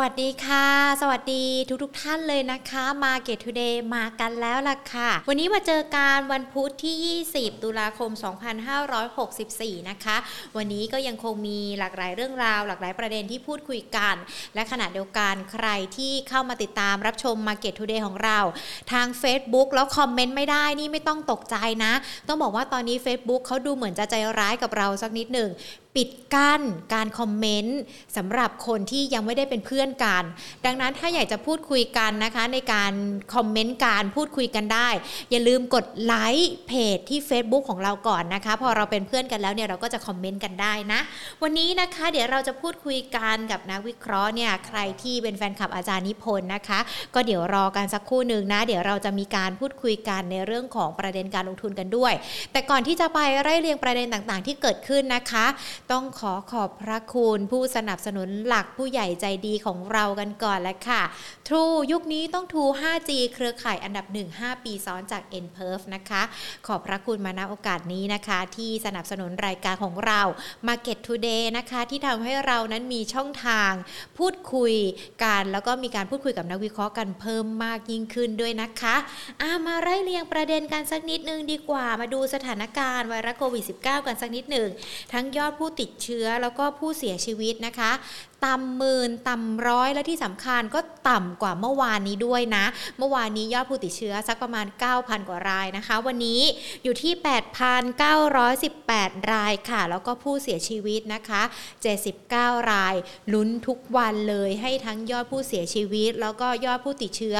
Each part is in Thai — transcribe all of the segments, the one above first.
วัสดีค่ะ สวัสดีทุกทกท่านเลยนะคะ Market Today มากันแล้วล่ะค่ะ วันนี้มาเจอการวันพุธที่ 20 ตุลาคม 2564 นะคะ วันนี้ก็ยังคงมีหลากหลายเรื่องราว หลากหลายประเด็นที่พูดคุยกัน และขณะเดียวกันใครที่เข้ามาติดตามรับชม Market Today ของเรา ทาง Facebook แล้วคอมเมนต์ไม่ได้นี่ไม่ต้องตกใจนะ ต้องบอกว่าตอนนี้ Facebook เขาดูเหมือนจะใจร้ายกับเราสักนิดหนึ่ง ปิดกั้นการคอมเมนต์สำหรับคนที่ยังไม่ได้เป็นเพื่อนกัน ดังนั้นถ้าอยากจะพูดคุยกันนะคะในการคอมเมนต์การพูดคุยกันได้ อย่าลืมกดไลค์เพจที่ Facebook ของเราก่อนนะคะ พอเราเป็นเพื่อนกันแล้วเนี่ยเราก็จะคอมเมนต์กันได้นะ วันนี้นะคะเดี๋ยวเราจะพูดคุยกันกับนักวิเคราะห์เนี่ยใครที่เป็นแฟนคลับอาจารย์นิพนธ์นะคะ ก็เดี๋ยวรอกันสักครู่หนึ่งนะ เดี๋ยวเราจะมีการพูดคุยกันในเรื่องของประเด็นการลงทุนกันด้วย แต่ก่อนที่จะไปไล่เรียงประเด็นต่างๆ ที่เกิดขึ้นนะคะต้องขอขอบพระคุณผู้สนับสนุนหลักผู้ใหญ่ใจดีของเรากันก่อนแล้วค่ะ True ยุคนี้ต้อง True 5G เครือข่ายอันดับ 1 5 ปีซ้อนจาก n p e r f นะคะ ขอบพระคุณมาณโอกาสนี้นะคะ ที่สนับสนุนรายการของเรา Market Today นะคะ ที่ทำให้เรานั้นมีช่องทาง พูดคุยกันแล้วก็มีการพูดคุยกับนักวิเคราะห์กันเพิ่มมากยิ่งขึ้นด้วยนะคะามาไล่เรียงประเด็นกันสักนิดนึงดีกว่ามาดูสถานการณ์ไวรัสโควิด -19 กันสักนิดหนึ่งทั้งยอดผู้ติดเชื้อแล้วก็ผู้เสียชีวิตนะคะ ต่ำหมื่นต่ำร้อยและที่สำคัญก็ต่ำกว่าเมื่อวานนี้ด้วยนะ เมื่อวานนี้ยอดผู้ติดเชื้อสักประมาณ 9,000 กว่ารายนะคะ วันนี้อยู่ที่ 8,918 รายค่ะ แล้วก็ผู้เสียชีวิตนะคะ 79 ราย ลุ้นทุกวันเลยให้ทั้งยอดผู้เสียชีวิต แล้วก็ยอดผู้ติดเชื้อ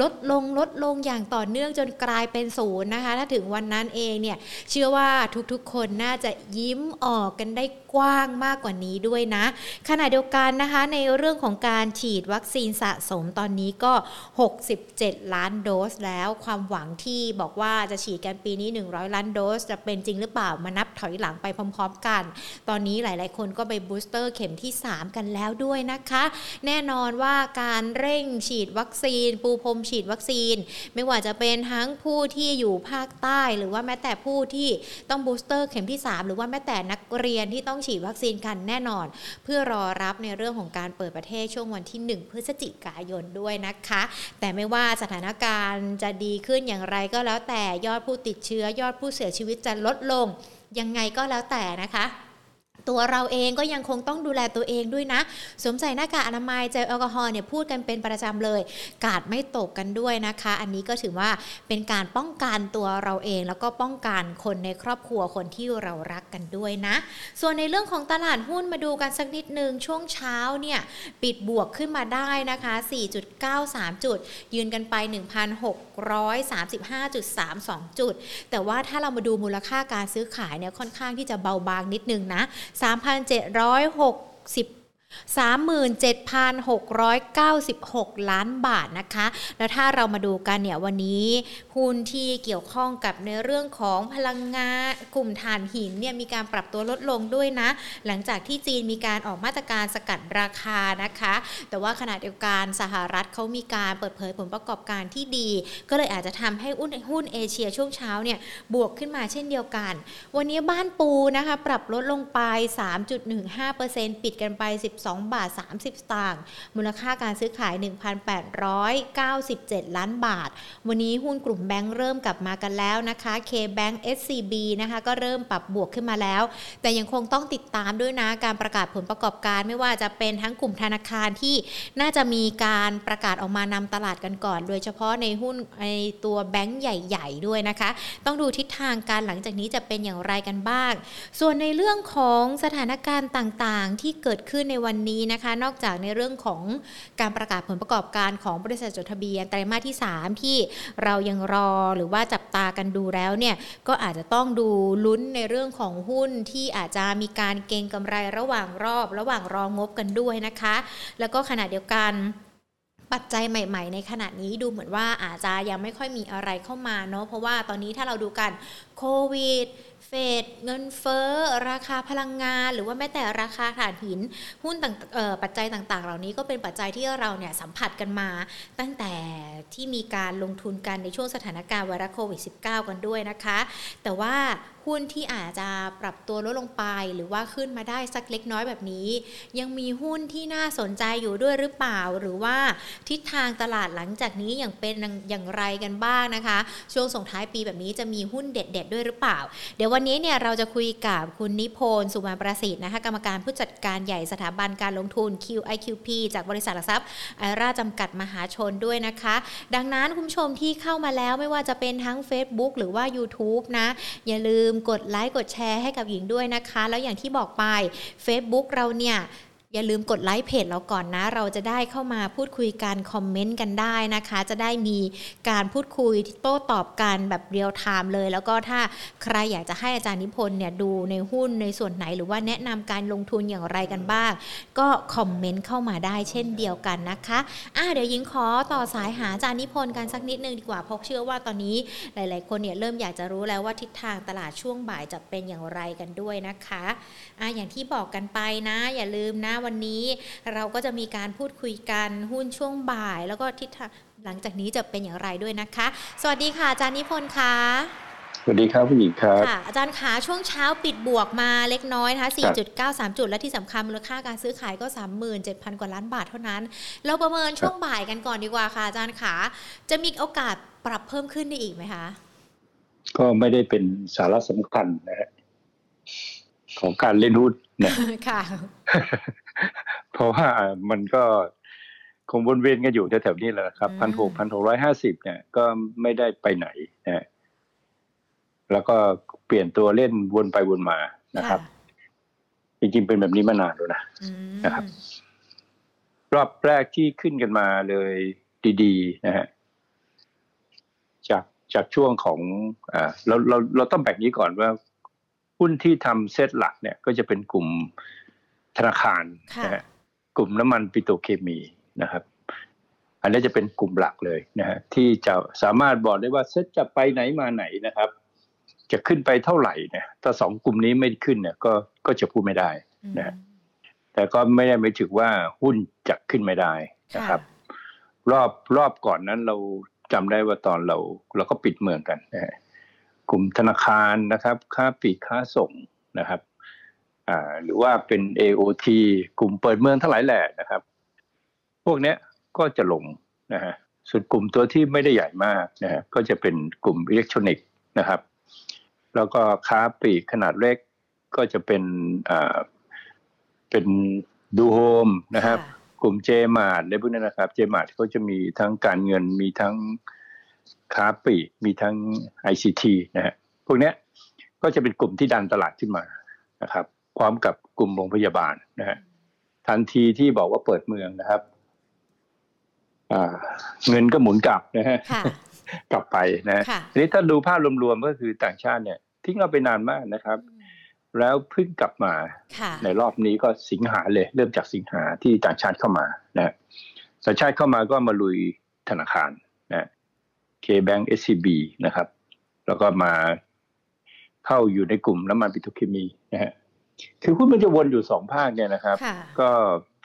ลดลงลดลงอย่างต่อเนื่องจนกลายเป็นศูนย์นะคะ ถ้าถึงวันนั้นเองเนี่ยเชื่อว่าทุกๆคนน่าจะยิ้มออกกันได้กว้างมากกว่านี้ด้วยนะขณะเดียวกันนะคะในเรื่องของการฉีดวัคซีนสะสมตอนนี้ก็ 67 ล้านโดสแล้วความหวังที่บอกว่าจะฉีดกันปีนี้ 100 ล้านโดส จะเป็นจริงหรือเปล่ามานับถอยหลังไปพร้อม ๆ กัน ตอนนี้หลาย ๆ คนก็ไปบูสเตอร์เข็มที่ 3 กันแล้วด้วยนะคะ แน่นอนว่าการเร่งฉีดวัคซีน ปูพรมฉีดวัคซีน ไม่ว่าจะเป็นทั้งผู้ที่อยู่ภาคใต้ หรือว่าแม้แต่ผู้ที่ต้องบูสเตอร์เข็มที่ 3 หรือว่าแม้แต่นักเรียนที่ต้องฉีดวัคซีนกันแน่นอน เพื่อรอรับในเรื่องของการเปิดประเทศช่วงวันที่ 1 พฤศจิกายนด้วยนะคะ แต่ไม่ว่าสถานการณ์จะดีขึ้นอย่างไรก็แล้วแต่ยอดผู้ติดเชื้อยอดผู้เสียชีวิตจะลดลง ยังไงก็แล้วแต่นะคะ ตัวเราเองก็ยังคงต้องดูแลตัวเองด้วยนะ สวมใส่หน้ากากอนามัยเจลแอลกอฮอล์เนี่ยพูดกันเป็นประจำเลย กาดไม่ตกกันด้วยนะคะ อันนี้ก็ถือว่าเป็นการป้องกันตัวเราเอง แล้วก็ป้องกันคนในครอบครัวคนที่เรารักกันด้วยนะ ส่วนในเรื่องของตลาดหุ้นมาดูกันสักนิดหนึ่งช่วงเช้าเนี่ยปิดบวกขึ้นมาได้นะคะ 4.93 จุด ยืนกันไป635.32 จุด แต่ว่าถ้าเรามาดูมูลค่าการซื้อขายเนี่ยค่อนข้างที่จะเบาบางนิดนึงนะ 3,760 37,696 ล้านบาทนะคะ แล้วถ้าเรามาดูกันเนี่ยวันนี้หุ้นที่เกี่ยวข้องกับในเรื่องของพลังงานกลุ่มถ่านหินเนี่ยมีการปรับตัวลดลงด้วยนะ หลังจากที่จีนมีการออกมาตรการสกัดราคานะคะ แต่ว่าขณะเดียวกันสหรัฐเขามีการเปิดเผยผลประกอบการที่ดี ก็เลยอาจจะทำให้หุ้นหุ้นเอเชียช่วงเช้าเนี่ยบวกขึ้นมาเช่นเดียวกัน วันนี้บ้านปูนะคะปรับลดลงไป 3.15%ปิดกันไป10 2 บาท 30 สตางค์ มูลค่าการซื้อขาย 1,897 ล้านบาท วันนี้หุ้นกลุ่มแบงก์เริ่มกลับมากันแล้วนะคะ K-Bank SCB นะคะก็เริ่มปรับบวกขึ้นมาแล้ว แต่ยังคงต้องติดตามด้วยนะการประกาศผลประกอบการไม่ว่าจะเป็นทั้งกลุ่มธนาคารที่น่าจะมีการประกาศออกมานำตลาดกันก่อน โดยเฉพาะในหุ้นในตัวแบงก์ใหญ่ๆด้วยนะคะ ต้องดูทิศทางการหลังจากนี้จะเป็นอย่างไรกันบ้าง ส่วนในเรื่องของสถานการณ์ต่างๆ ที่เกิดขึ้นในวันนี้นะคะ นอกจากในเรื่องของการประกาศผลประกอบการของบริษัทจดทะเบียนไตรมาสที่ 3 ที่เรายังรอหรือว่าจับตากันดูแล้วเนี่ยก็อาจจะต้องดูลุ้นในเรื่องของหุ้นที่อาจจะมีการเก็งกำไรระหว่างรอบ ระหว่างรองงบกันด้วยนะคะ แล้วก็ขณะเดียวกันปัจจัยใหม่ๆ ในขณะนี้ดูเหมือนว่าอาจจะยังไม่ค่อยมีอะไรเข้ามาเนาะเพราะว่าตอนนี้ถ้าเราดูกันโควิด ฟดเงินเฟ้อ ราคาพลังงาน หรือว่าแม้แต่ราคาถ่านหิน หุ้นต่างปัจจัยต่างๆ เหล่านี้ก็เป็นปัจจัยที่เราเนี่ยสัมผัสกันมา ตั้งแต่ที่มีการลงทุนกันในช่วงสถานการณ์ไวรัสโควิด -19 กันด้วยนะคะ แต่ว่า หุ้นที่อาจจะปรับตัวลดลงไป หรือว่าขึ้นมาได้สักเล็กน้อยแบบนี้ ยังมีหุ้นที่น่าสนใจอยู่ด้วยหรือเปล่า หรือว่าทิศทางตลาดหลังจากนี้อย่างเป็นอย่างไรกันบ้างนะคะ ช่วงส่งท้ายปีแบบนี้จะมีหุ้นเด็ด ๆ ด้วยหรือเปล่า เดี๋ยววันนี้เนี่ยเราจะคุยกับคุณนิพนธ์สุมาประสิทธิ์นะคะกรรมการผู้จัดการใหญ่สถาบันการลงทุน QIQP จากบริษัทหลักทรัพย์ไอราจำกัดมหาชนด้วยนะคะ ดังนั้นคุณผู้ชมที่เข้ามาแล้วไม่ว่าจะเป็นทั้ง Facebook หรือว่า YouTube นะ อย่าลืมกดไลค์กดแชร์ให้กับยิงด้วยนะคะ แล้วอย่างที่บอกไป Facebook เราเนี่ย อย่าลืมกดไลค์เพจเราก่อนนะ เราจะได้เข้ามาพูดคุยกันคอมเมนต์กันได้นะคะ จะได้มีการพูดคุยโต้ตอบกันแบบ real time เลย แล้วก็ถ้าใครอยากจะให้อาจารย์นิพนธ์เนี่ยดูในหุ้นในส่วนไหน หรือว่าแนะนำการลงทุนอย่างไรกันบ้าง ก็คอมเมนต์เข้ามาได้เช่นเดียวกันนะคะอะเดี๋ยวยิงขอต่อสายหาอาจารย์นิพนธ์กันสักนิดนึงดีกว่าเพราะเชื่อว่าตอนนี้หลาย ๆ คนเนี่ยเริ่มอยากจะรู้แล้วว่าทิศทางตลาดช่วงบ่ายจะเป็นอย่างไรกันด้วยนะคะอะอย่างที่บอกกันไปนะ อย่าลืมนะวันนี้เราก็จะมีการพูดคุยกันหุ้นช่วงบ่าย แล้วก็ทิศทางหลังจากนี้จะเป็นอย่างไรด้วยนะคะ สวัสดีค่ะอาจารย์นิพนธ์ค่ะสวัสดีครับผู้หญิงครับค่ะอาจารย์ขาช่วงเช้าปิดบวกมาเล็กน้อยนะคะ 4.93 จุด และที่สำคัญมูลค่าการซื้อขายก็ 37,000 กว่าล้านบาทเท่านั้น เราประเมินช่วงบ่ายกันก่อนดีกว่าค่ะอาจารย์ขา จะมีโอกาสปรับเพิ่มขึ้นได้อีกไหมคะ ก็ไม่ได้เป็นสาระสำคัญนะฮะของการเล่นหุ้นนะค่ะ เพราะว่ามันก็คงวนเวียนกันอยู่แถวๆนี้แหละครับพันหกพันหกร้อยห้าสิบเนี่ยก็ไม่ได้ไปไหนนะแล้วก็เปลี่ยนตัวเล่นวนไปวนมานะครับ จริงๆเป็นแบบนี้มานานแล้วนะนะครับ รอบแรกที่ขึ้นกันมาเลยดีๆนะฮะจากจากช่วงของอ่าเราเราเราต้องแบ่งนี้ก่อนว่าหุ้นที่ทำเซตหลักเนี่ย ก็จะเป็นกลุ่ม ธนาคารนะฮะกลุ่มน้ำมันปิโตรเคมีนะครับ อันนี้จะเป็นกลุ่มหลักเลยนะฮะที่จะสามารถบอกได้ว่าเซตจะไปไหนมาไหนนะครับ จะขึ้นไปเท่าไหร่เนี่ยถ้าสองกลุ่มนี้ไม่ขึ้นเนี่ยก็ก็จะพูดไม่ได้นะแต่ก็ไม่ได้หมายถึงว่าหุ้นจะขึ้นไม่ได้นะครับ รอบรอบก่อนนั้นเราจำได้ว่าตอนเราเราก็ปิดเมืองกันนะกลุ่มธนาคารนะครับค้าปลีกค้าส่งนะครับ หรือว่าเป็น AOT กลุ่มเปิดเมืองทั้งหลายแหล่นะครับ พวกนี้ก็จะลงนะฮะส่วนกลุ่มตัวที่ไม่ได้ใหญ่มากนะฮะก็จะเป็นกลุ่มอิเล็กทรอนิกส์นะครับ แล้วก็ค้าปลีกขนาดเล็กก็จะเป็นอ่าเป็นดูโฮมนะครับ กลุ่มเจมาร์ทในพวกนี้นะครับ เจมาร์ทเขาจะมีทั้งการเงินมีทั้งค้าปลีกมีทั้ง ICT นะฮะพวกนี้ก็จะเป็นกลุ่มที่ดันตลาดขึ้นมานะครับ พร้อมกับกลุ่มโรงพยาบาลนะฮะทันทีที่บอกว่าเปิดเมืองนะครับเงินก็หมุนกลับนะฮะกลับไปนะทีนี้ถ้าดูภาพรวมๆก็คือต่างชาติเนี่ย ทิ้งเราไปนานมากนะครับ แล้วเพิ่งกลับมา ในรอบนี้ก็สิงหาเลย เริ่มจากสิงหาที่ต่างชาติเข้ามานะต่างชาติเข้ามาก็มาลุยธนาคารนะ KBank SCB นะครับ แล้วก็มาเข้าอยู่ในกลุ่มน้ำมันปิโตรเคมีนะฮะ คือหุ้นมันจะวนอยู่สองภาคเนี่ยนะครับ ก็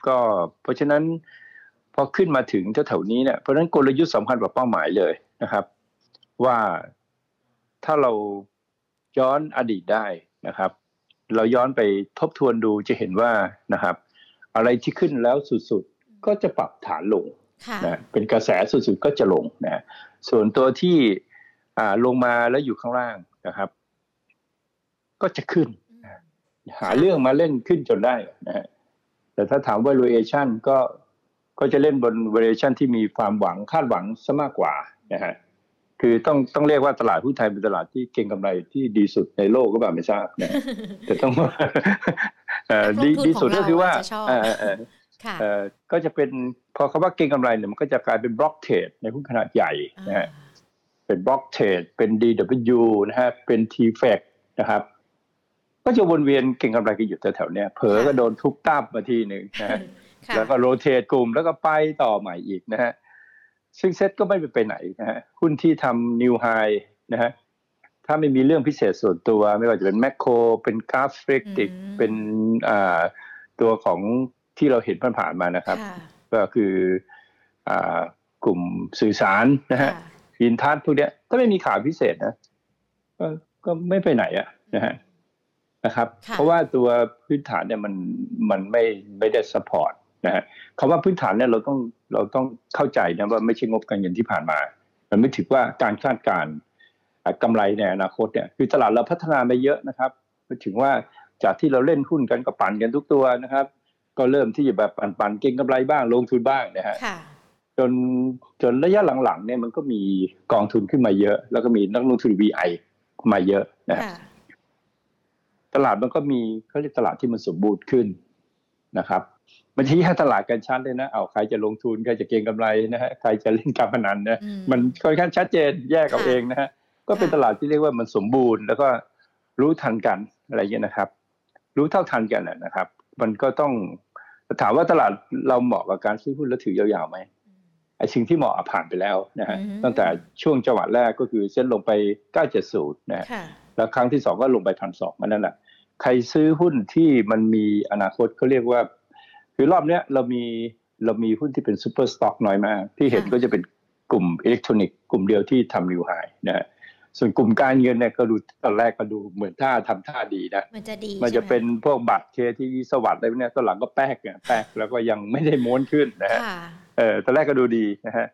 ก็เพราะฉะนั้นพอขึ้นมาถึงแถวๆนี้เนี่ยเพราะฉะนั้นกลยุทธ์สำคัญกว่าเป้าหมายเลยนะครับ ว่าถ้าเราย้อนอดีตได้นะครับ เราย้อนไปทบทวนดูจะเห็นว่านะครับ อะไรที่ขึ้นแล้วสุดๆก็จะปรับฐานลงนะเป็นกระแสสุดๆก็จะลงนะส่วนตัวที่อ่าลงมาแล้วอยู่ข้างล่างนะครับ ก็จะขึ้น หาเรื่องมาเล่นขึ้นจนได้นะฮะแต่ถ้าถาม valuation ก็ก็จะเล่นบน valuation ที่มีความหวังคาดหวังซะมากกว่านะฮะคือต้องต้องเรียกว่าตลาดหุ้นไทยเป็นตลาดที่เก่งกำไรที่ดีสุดในโลกก็แบบไม่ทราบนะแต่ต้องดีดีสุดก็คือว่าก็จะเป็นพอคาว่าเก่งกำไรเนี่ยมันก็จะกลายเป็นบล็อกเทรดในหุ้นขนาดใหญ่นะฮะเป็น block trade เป็น DW นะฮะเป็น t f e c นะครับ ก็จะวนเวียนเก็งกำไรกันอยู่แถวๆเนี้ยเผลอก็โดนทุบตับมาทีหนึ่งนะฮะแล้วก็ rotate กลุ่มแล้วก็ไปต่อใหม่อีกนะฮะซึ่งเซ็ตก็ไม่ไปไหนนะฮะหุ้นที่ทำ new high นะฮะถ้าไม่มีเรื่องพิเศษส่วนตัวไม่ว่าจะเป็นแมคโคร เป็นกราฟเฟกติกเป็นอ่าตัวของที่เราเห็นผ่านๆมานะครับ ก็คืออ่ากลุ่มสื่อสารนะฮะอินทัศพวกเนี้ยถ้าไม่มีข่าวพิเศษนะก็ก็ไม่ไปไหนอะนะฮะ นะครับค่ะเพราะว่าตัวพื้นฐานเนี่ยมันมันไม่ไม่ได้สปอร์ตนะฮะคำว่าพื้นฐานเนี่ยเราต้องเราต้องเข้าใจนะว่าไม่ใช่งบการเงินที่ผ่านมา มันไม่ถือว่าการคาดการณ์อะกำไรในอนาคตเนี่ยคือตลาดเราพัฒนาไปเยอะนะครับหมายถึงว่าจากที่เราเล่นหุ้นกันก็ปั่นกันทุกตัวนะครับ ก็เริ่มที่จะแบบปั่นปั่นๆเก็งกำไรบ้างลงทุนบ้างนะฮะค่ะจนจนระยะหลังๆเนี่ยมันก็มีกองทุนขึ้นมาเยอะ แล้วก็มีนักลงทุน VI มาเยอะนะฮะค่ะ ตลาดมันก็มีเขาเรียกตลาดที่มันสมบูรณ์ขึ้นนะครับมันใช่แยกตลาดกันชัดเลยนะเอาใครจะลงทุนใครจะเก็งกำไรนะฮะใครจะเล่นการพนันนะอืมมันค่อนข้างชัดเจนแยกเอาค่ะเองนะฮะก็เป็นค่ะตลาดที่เรียกว่ามันสมบูรณ์ แล้วก็รู้ทันกันอะไรอย่างเงี้ยนะครับ รู้เท่าทันกันนะนะครับ มันก็ต้องถามว่าตลาดเราเหมาะกับการซื้อหุ้นแล้วถือยาวๆไหมไอ้สิ่งที่เหมาะอะผ่านไปแล้วนะฮะอืมตั้งแต่ช่วงจังหวะแรกก็คือเส้นลงไป970นะฮะค่ะแล้วครั้งที่สองก็ลงไปพันสองมันนั่นแหละ ใครซื้อหุ้นที่มันมีอนาคตเขาเรียกว่า คือรอบเนี้ยเรามีเรามีหุ้นที่เป็น super stock น้อยมาก ที่เห็นค่ะก็จะเป็นกลุ่มอิเล็กทรอนิกส์กลุ่มเดียวที่ทำนิวไฮนะฮะส่วนกลุ่มการเงินเนี่ยก็ดูตอนแรกก็ดูเหมือนท่าทำท่าดีนะ มันจะดีมันจะใช่ไหเป็นพวกบัตรเคที่สวัสดิ์อะไรพวกเนี้ยตอนหลังก็แป๊กเนี่ยแป๊กแล้วก็ยังไม่ได้ม้วนขึ้นนะฮะค่ะเออตอนแรกก็ดูดีนะฮะ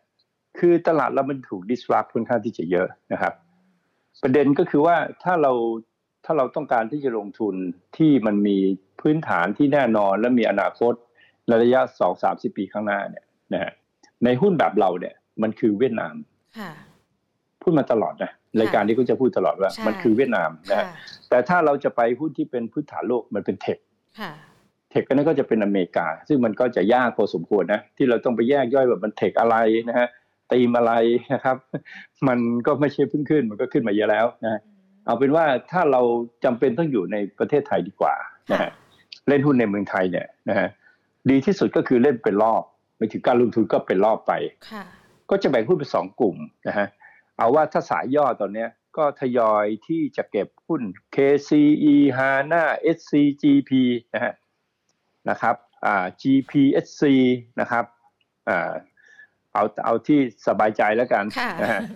คือตลาดเรามันถูก disrupt ค่อนข้างที่จะเยอะนะครับ ประเด็นก็คือว่าถ้าเรา ถ้าเราต้องการที่จะลงทุนที่มันมีพื้นฐานที่แน่นอนและมีอนาคตในระยะสองสามสิบปีข้างหน้าเนี่ยนะฮะในหุ้นแบบเราเนี่ยมันคือเวียดนามค่ะพูดมาตลอดนะรายการนี้ก็จะพูดตลอดว่าใช่มันคือเวียดนามนะค่ะฮะแต่ถ้าเราจะไปหุ้นที่เป็นพื้นฐานโลกมันเป็นเทคค่ะเทคก็นั่นก็จะเป็นอเมริกา ซึ่งมันก็จะยากพอสมควรนะที่เราต้องไปแยกย่อยว่ามันเทคอะไรนะฮะตีมอะไรนะครับ มันก็ไม่ใช่เพิ่งขึ้น มันก็ขึ้นมาเยอะแล้วนะฮะ เอาเป็นว่าถ้าเราจำเป็นต้องอยู่ในประเทศไทยดีกว่านะฮะเล่นหุ้นในเมืองไทยเนี่ยนะฮะดีที่สุดก็คือเล่นเป็นรอบไม่ถึงการลงทุนก็เป็นรอบไปค่ะก็จะแบ่งหุ้นเป็นสองกลุ่มนะฮะเอาว่าถ้าสายย่อตอนเนี้ยก็ทยอยที่จะเก็บหุ้น KCE HANA SCGP นะฮะนะครับอ่า GPSC นะครับอ่าเอาเอาที่สบายใจแล้วกันค่ะนะฮะเอ่อ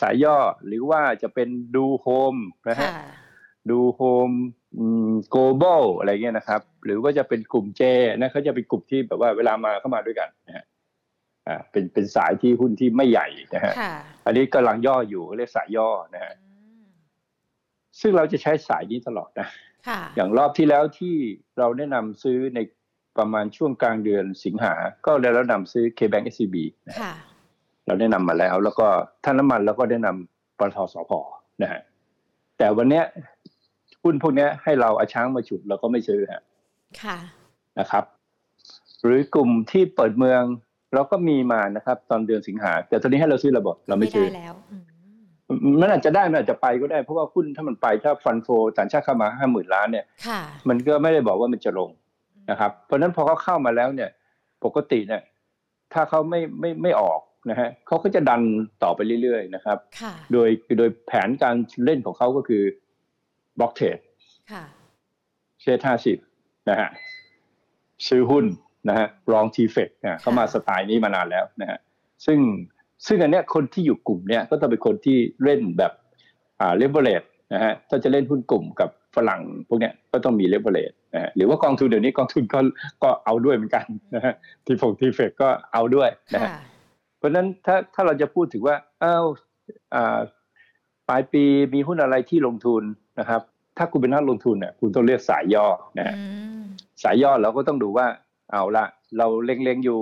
สายย่อหรือว่าจะเป็นDoHome นะฮะค่ะ DoHome Global อะไรเงี้ยนะครับ หรือว่าจะเป็นกลุ่ม J นะเขาจะเป็นกลุ่มที่แบบว่าเวลามาเข้ามาด้วยกันนะฮะอ่าเป็นเป็นสายที่หุ้นที่ไม่ใหญ่นะฮะค่ะอันนี้กำลังย่ออยู่เรียกสายย่อนะฮะอืมซึ่งเราจะใช้สายนี้ตลอดนะค่ะอย่างรอบที่แล้วที่เราแนะนำซื้อในประมาณช่วงกลางเดือนสิงหา ก็ได้แนะนำซื้อ KBank SCB นะฮะค่ะ เราแนะนำมาแล้ว แล้วก็ท่านน้ำมันเราก็แนะนำปตทสพนะฮะแต่วันเนี้ยหุ้นพวกเนี้ยให้เราเอาช้างมาฉุดเราก็ไม่ซื้อฮะค่ะนะครับ หรือกลุ่มที่เปิดเมืองเราก็มีมานะครับ ตอนเดือนสิงหาแต่ตอนนี้ให้เราซื้อระบบเราไม่ไม่ซื้ได้อแล้วอืมมันอาจจะได้มันอาจจะไปก็ได้ เพราะว่าหุ้นถ้ามันไปถ้าฟันโฟต่างชาติเข้ามาห้าหมื่นล้านเนี่ยค่ะมันก็ไม่ได้บอกว่ามันจะลงนะครับ เพราะฉะนั้นพอเขาเข้ามาแล้วเนี่ย ปกติเนี่ย ถ้าเขาไม่ไม่ไม่ออก นะฮะเขาก็จะดันต่อไปเรื่อยๆนะครับค่ะโดยโดยแผนการเล่นของเขาก็คือ block trade ค่ะเชทห้าสิบนะฮะซื้อหุ้นนะฮะ long TFEX นะเขามาสไตล์นี้มานานแล้วนะฮะซึ่งซึ่งอันเนี้ยคนที่อยู่กลุ่มเนี้ยก็ต้องเป็นคนที่เล่นแบบอ่าเลเวอเรจนะฮะถ้าจะเล่นหุ้นกลุ่มกับฝรั่งพวกเนี้ยก็ต้องมีเลเวอเรจนะฮะหรือว่ากองทุนเดี๋ยวนี้กองทุนก็ก็เอาด้วยเหมือนกันนะฮะทีฟงทีเฟกก็เอาด้วยนะฮะค่ะ เพราะฉะนั้นถ้าถ้าเราจะพูดถึงว่าอ้าวอ่าปลายปีมีหุ้นอะไรที่ลงทุนนะครับ ถ้าคุณเป็นนักลงทุนเนี่ยคุณต้องเลือกสายย่อนะฮะอืมสายย่อเราก็ต้องดูว่าเอาละเราเล็งๆอยู่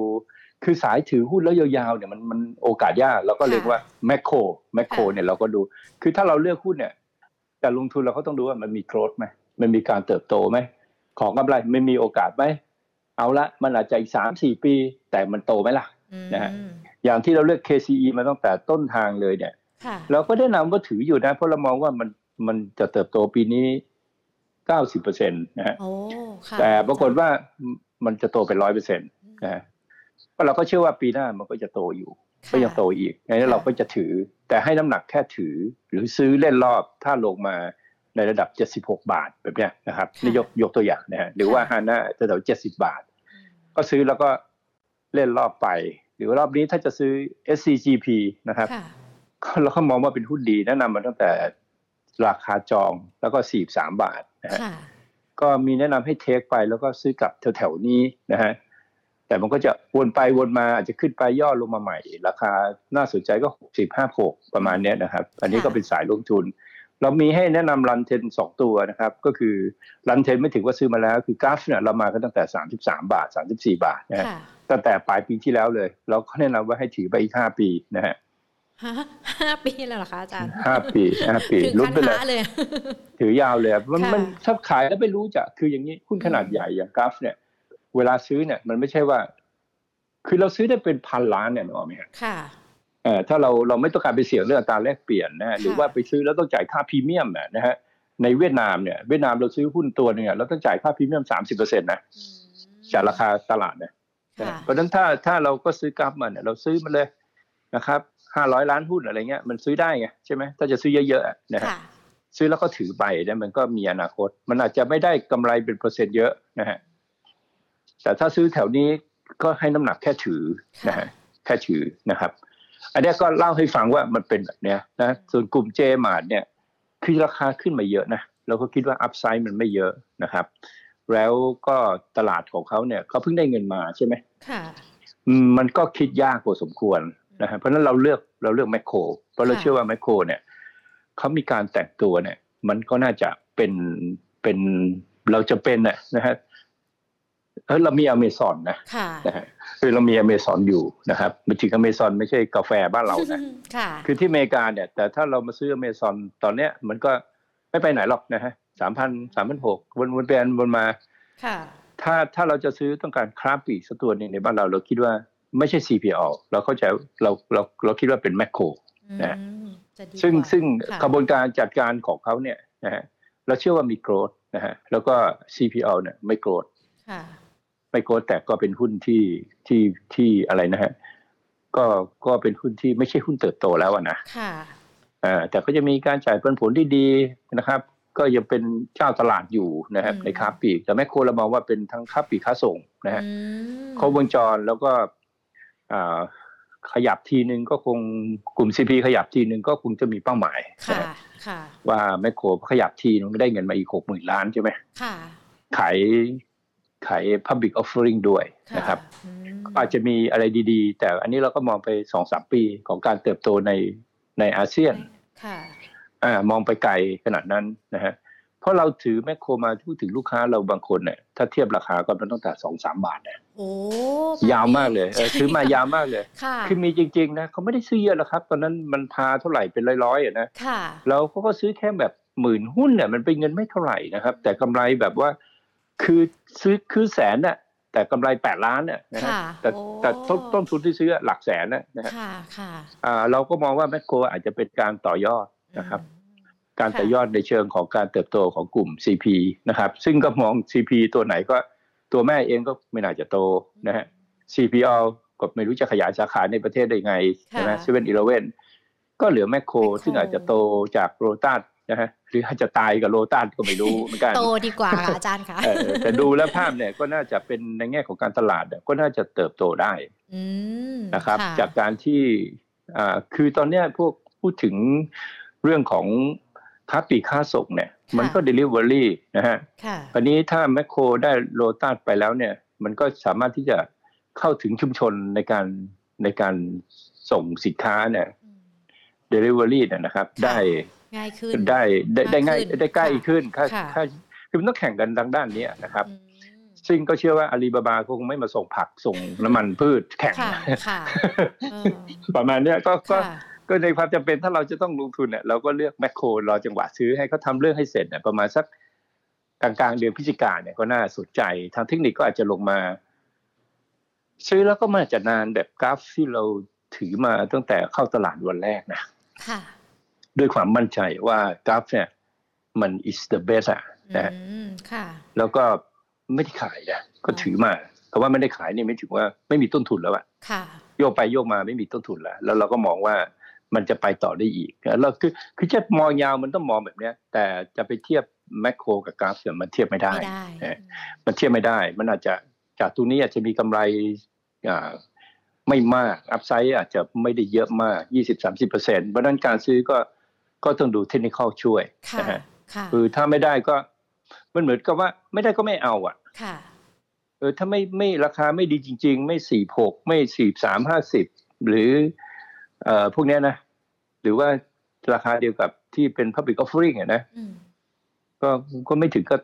คือสายถือหุ้นแล้วยาวๆเนี่ยมันมันโอกาสยากเราก็เรียกว่าแมคโครแมคโครเนี่ยเราก็ดู คือถ้าเราเลือกหุ้นเนี่ยการลงทุนเราก็ต้องดูว่ามันมีโกรธไหมมันมีการเติบโตไหมของกำไรไม่มีโอกาสไหมเอาละมันอาจจะอีกสามสี่ปี แต่มันโตไหมล่ะอืมนะฮะ อย่างที่เราเลือก KCE มาตั้งแต่ต้นทางเลยเนี่ยค่ะเราก็ได้นำว่าถืออยู่นะ เพราะเรามองว่ามันมันจะเติบโตปีนี้เก้าสิบเปอร์เซ็นต์นะฮะโอ้ค่ะแต่ปรากฏว่ามันจะโตเป็นร้อยเปอร์เซ็นต์นะฮะก็เราก็เชื่อว่าปีหน้ามันก็จะโตอยู่ค่ะก็ยังโตอีกงั้นเราก็จะถือ แต่ให้น้ำหนักแค่ถือ หรือซื้อเล่นรอบถ้าลงมาในระดับ 76 บาทแบบเนี้ยนะครับค่ะนี่ยกยกตัวอย่างนะฮะหรือว่าค่ะฮาน่าจะแถว70 บาท ก็ซื้อแล้วก็เล่นรอบไป หรือว่ารอบนี้ถ้าจะซื้อ SCGP นะครับค่ะก็เราก็มองว่าเป็นหุ้นดีแนะนำมาตั้งแต่ราคาจองแล้วก็สี่สามบาทนะฮะก็มีแนะนำให้เทคไปแล้วก็ซื้อกลับแถวๆนี้นะฮะแต่มันก็จะวนไปวนมาอาจจะขึ้นไปย่อลงมาใหม่ ราคาน่าสนใจก็หกสิบห้าหกประมาณนี้นะครับ อันนี้ก็เป็นสายลงทุน เรามีให้แนะนำรันเทนสองตัวนะครับ ก็คือรันเทนไม่ถึงว่าซื้อมาแล้ว คือกราฟเนี่ยเรามากันตั้งแต่สามสิบสามบาทสามสิบสี่บาทนะฮะตั้งแต่ปลายปีที่แล้วเลย เราก็แนะนำว่าให้ถือไปอีกห้าปีนะฮะห้าปีแล้วเหรอคะอาจารย์ห้าปีห้าปีลุ้นไปเลย ถือยาวเลยมันมันถ้าขายแล้วไม่รู้จะคืออย่างนี้หุ้นขนาดใหญ่อย่างกราฟ เนี่ย เวลาซื้อเนี่ย มันไม่ใช่ว่า คือเราซื้อได้เป็นพันล้านเนี่ยนึกออกไหมค่ะเออ ถ้าเราเราไม่ต้องการไปเสี่ยงเรื่องอัตราแลกเปลี่ยนนะหรือว่าไปซื้อแล้วต้องจ่ายค่าพรีเมียมนะฮะในเวียดนามเนี่ยเวียดนามเราซื้อหุ้นตัวหนึ่งเราต้องจ่ายค่าพรีเมียมสามสิบเปอร์เซ็นต์นะจากราคาตลาดเนี่ยเพราะฉะนั้นถ้าถ้าเราก็ซื้อกราฟมันเนี่ยเราซื้อมาเลยนะครับห้าร้อยล้านหุ้นอะไรเงี้ยมันซื้อได้ไงใช่ไหมถ้าจะซื้อเยอะๆนะฮะซื้อแล้วก็ถือไปเนี่ยมันก็มีอนาคต มันอาจจะไม่ได้กำไรเป็นเปอร์เซ็นต์เยอะนะฮะแต่ถ้าซื้อแถวนี้ก็ให้น้ำหนักแค่ถือนะฮะแค่ถือนะครับ อันนี้ก็เล่าให้ฟังว่ามันเป็นแบบเนี้ยนะส่วนกลุ่มเจมาร์เนี่ยคือราคาขึ้นมาเยอะนะเราก็คิดว่าอัพไซด์มันไม่เยอะนะครับ แล้วก็ตลาดของเขาเนี่ยเขาเพิ่งได้เงินมาใช่ไหมค่ะมันก็คิดยากพอสมควรนะฮะเพราะนั้นเราเลือกเราเลือกแมคโครเพราะเราเชื่อว่าแมคโครเนี่ยเขามีการแต่งตัวเนี่ย มันก็น่าจะเป็นเป็นเราจะเป็นนะฮะ เออเรามีอเมซอนนะนะฮะคือเรามีอเมซอนอยู่นะครับมันจริงอเมซอนไม่ใช่กาแฟบ้านเรานะคือที่อเมริกาเนี่ย แต่ถ้าเรามาซื้ออเมซอนตอนเนี้ย มันก็ไม่ไปไหนหรอกนะฮะสามพันสามพันหกวนวนไปวนมาถ้าถ้าเราจะซื้อต้องการคราฟปีสักตัวนึงในบ้านเราเราคิดว่าไม่ใช่ CPO เราเข้าใจเราเราเราคิดว่าเป็นแมคโครนะซึ่งซึ่งกระบวนการจัดการของเขาเนี่ยนะฮะเราเชื่อว่ามีโกรดนะฮะแล้วก็ CPO เนี่ยไม่โกรด ไม่โกรดแต่ก็เป็นหุ้นที่ที่ที่อะไรนะฮะก็ก็เป็นหุ้นที่ไม่ใช่หุ้นเติบโตแล้วนะอ่าแต่ก็จะมีการจ่ายผลผลที่ดีนะครับ ก็ยังเป็นเจ้าตลาดอยู่นะครับในค้าปีกแต่แมคโครเรามองว่าเป็นทั้งค้าปีกค้าส่งนะฮะครบวงจรแล้วก็ขยับทีนึงก็คงกลุ่มซีพีขยับทีนึงก็คงจะมีเป้าหมายว่าแมคโครขยับทีนึงได้เงินมาอีกหกหมื่นล้านใช่ไหมขาย ขาย Public Offering ด้วยนะครับอาจจะมีอะไรดีๆ แต่อันนี้เราก็มองไปสองสามปีของการเติบโตในในอาเซียนอ่ามองไปไกลขนาดนั้นนะฮะเพราะเราถือแมคโครมาพูดถึงลูกค้าเราบางคนเนี่ยถ้าเทียบราคาก็มันต้องแต่สองสามบาทเนี่ยโอ้ยาวมากเลยเออซื้อมายาวมากเลยคือมีจริง ๆ นะเขาไม่ได้ซื้อเยอะหรอกครับ ตอนนั้นมันพาเท่าไหร่เป็นร้อยๆอะนะแล้วเขาก็ซื้อแค่แบบหมื่นหุ้นเนี่ยมันเป็นเงินไม่เท่าไหร่นะครับ แต่กำไรแบบว่า คือซื้อคือแสนน่ะแต่กำไรแปดล้านเนี่ยนะฮะแต่แต่ต้นต้นทุนที่ซื้อหลักแสนนะฮะอ่าเราก็มองว่าแมคโครอาจจะเป็นการต่อยอดนะครับ การต่อยอดในเชิงของการเติบโตของกลุ่ม CP นะครับ ซึ่งก็มอง CP ตัวไหนก็ตัวแม่เองก็ไม่น่าจะโตนะฮะ CPO ก็ไม่รู้จะขยายสาขาในประเทศได้ไงใช่ไหมเซเว่นอีเลเว่นก็เหลือแมคโครซึ่งอาจจะโตจากโรตัส นะฮะหรืออาจจะตายกับโรตัสก็ไม่รู้เหมือนกันโตดีกว่าอาจารย์คะแต่ดูแล้วภาพเนี่ยก็น่าจะเป็นในแง่ของการตลาดก็น่าจะเติบโตได้นะครับ จากการที่อ่าคือตอนเนี้ยพวกพูดถึงเรื่องของค้าปีค้าส่งเนี่ย มันก็เดลิเวอรี่นะฮะอันนี้ถ้าแมคโครได้โลตัสไปแล้วเนี่ย มันก็สามารถที่จะเข้าถึงชุมชนในการในการส่งสินค้าเนี่ยเดลิเวอรี่เนี่ยนะครับ ได้ ง่ายขึ้นได้ได้ได้ง่ายได้ใกล้ขึ้นค่าค่าคือมันต้องแข่งกันทางด้านนี้นะครับ ซึ่งก็เชื่อว่าอาลีบาบาคงไม่มาส่งผักส่งน้ำมันพืชแข่งประมาณนี้ก็ก็ก็ในความจำเป็นถ้าเราจะต้องลงทุนเนี่ยเราก็เลือกแมคโครรอจังหวะซื้อให้เขาทาเรื่องให้เสร็จเนี่ยประมาณสักกลางกลางเดือนพฤศจิกาเนี่ยก็น่าสนใจ ทางเทคนิคก็อาจจะลงมา ซื้อแล้วก็มาจะนานแบบกราฟที่เราถือมาตั้งแต่เข้าตลาดวันแรกนะ ค่ะ ด้วยความมั่นใจว่ากราฟเนี่ยมัน is the best อะนะค่ะแล้วก็ไม่ได้ขายนะก็ถือมาแต่ว่าไม่ได้ขายนี่ไม่ถึงว่าไม่มีต้นทุนแล้วอะค่ะโยกไปโยกมาไม่มีต้นทุนแล้ว แล้วเราก็มองว่ามันจะไปต่อได้อีกเราคือคือจะมองยาวมันต้องมองแบบเนี้ย แต่จะไปเทียบแมคโครกับกราฟเนี่ยมันเทียบไม่ได้มันเทียบไม่ได้ มันอาจจะจากตรงนี้อาจจะมีกำไรไม่มากอัพไซด์อาจจะไม่ได้เยอะมาก 20-30%เพราะนั้นการซื้อก็ ก็ต้องดูเทคนิคช่วยค่ะนะฮะค่ะคือถ้าไม่ได้ก็มันเหมือนกับว่าไม่ได้ก็ไม่เอาอะค่ะเออถ้าไม่ไม่ราคาไม่ดีจริง ๆ ไม่สี่หกไม่สี่สามห้าสิบหรือเอ่อพวกเนี้ยนะ หรือว่าราคาเดียวกับที่เป็น public offering อะนะอืมก็ก็ไม่ถึงก็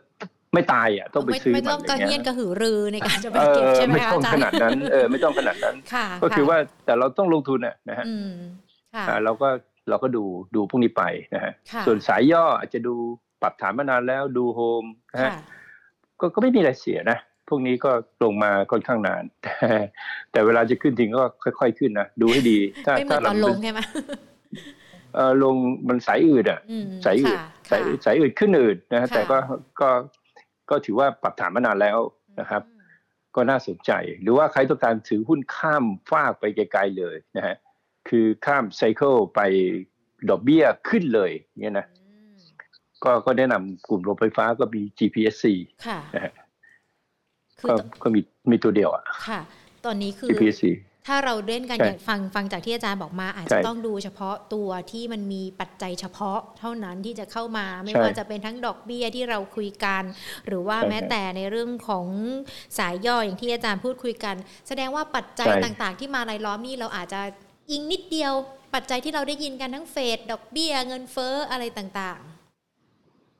ไม่ตายอะต้องไปไม่ซื้อไม่มันต้องกระอย่างเฮียเงี้นยกระหือรือในการจะไปเอเก็บอใช่ไหมไม่คะต้องอาจารขย์นาดนั้นเออไม่ต้องขนาดนั้นค่ะก็คือค่ะว่าแต่เราต้องลงทุนอะนะฮะอืมค่ะอ่าเราก็ เราก็ดูดูพวกนี้ไปนะฮะค่ะส่วนสายย่ออาจจะดูปรับฐานมานานแล้วดูโฮมนะฮะค่ะก็ก็ไม่มีอะไรเสียนะพวกนี้ก็ลงมาค่อนข้างนาน แต่แต่เวลาจะขึ้นทิ้งก็ค่อย ๆ ขึ้นนะดูให้ดีถ้าไม่เหมืถ้าอนตอนลงเป็นใช่ไหมเออลงมันสายอืดอะอืมสายอืดค่ะสายสายอืดขึ้นอืดนะฮะค่ะแต่ก็ก็ก็ถือว่าปรับฐานมานานแล้วนะครับ ก็น่าสนใจ หรือว่าใครต้องการถือหุ้นข้ามฟากไปไกลๆเลยนะฮะ คือข้ามไซเคิลไปดอกเบี้ยขึ้นเลยเนี่ยนะอืมก็ก็แนะนำกลุ่มโรงไฟฟ้าก็มี GPSC ค่ะนะฮะคือก็ตก็มีมีตัวเดียวอะ ค่ะ ตอนนี้คือ GPSC ถ้าเราเล่นกันใช่อย่างฟังฟังจากที่อาจารย์บอกมา อาจใช่จะต้องดูเฉพาะตัวที่มันมีปัจจัยเฉพาะเท่านั้นที่จะเข้ามาไม่ใช่ว่าจะเป็นทั้งดอกเบี้ยที่เราคุยกัน หรือว่าใช่แม้แต่ในเรื่องของสายย่ออย่างที่อาจารย์พูดคุยกัน แสดงว่าปัจจัยใช่ต่างๆ ที่มารายล้อมนี่เราอาจจะ อิงนิดเดียวปัจจัยที่เราได้ยินกันทั้งเฟดดอกเบี้ยเงินเฟ้ออะไรต่าง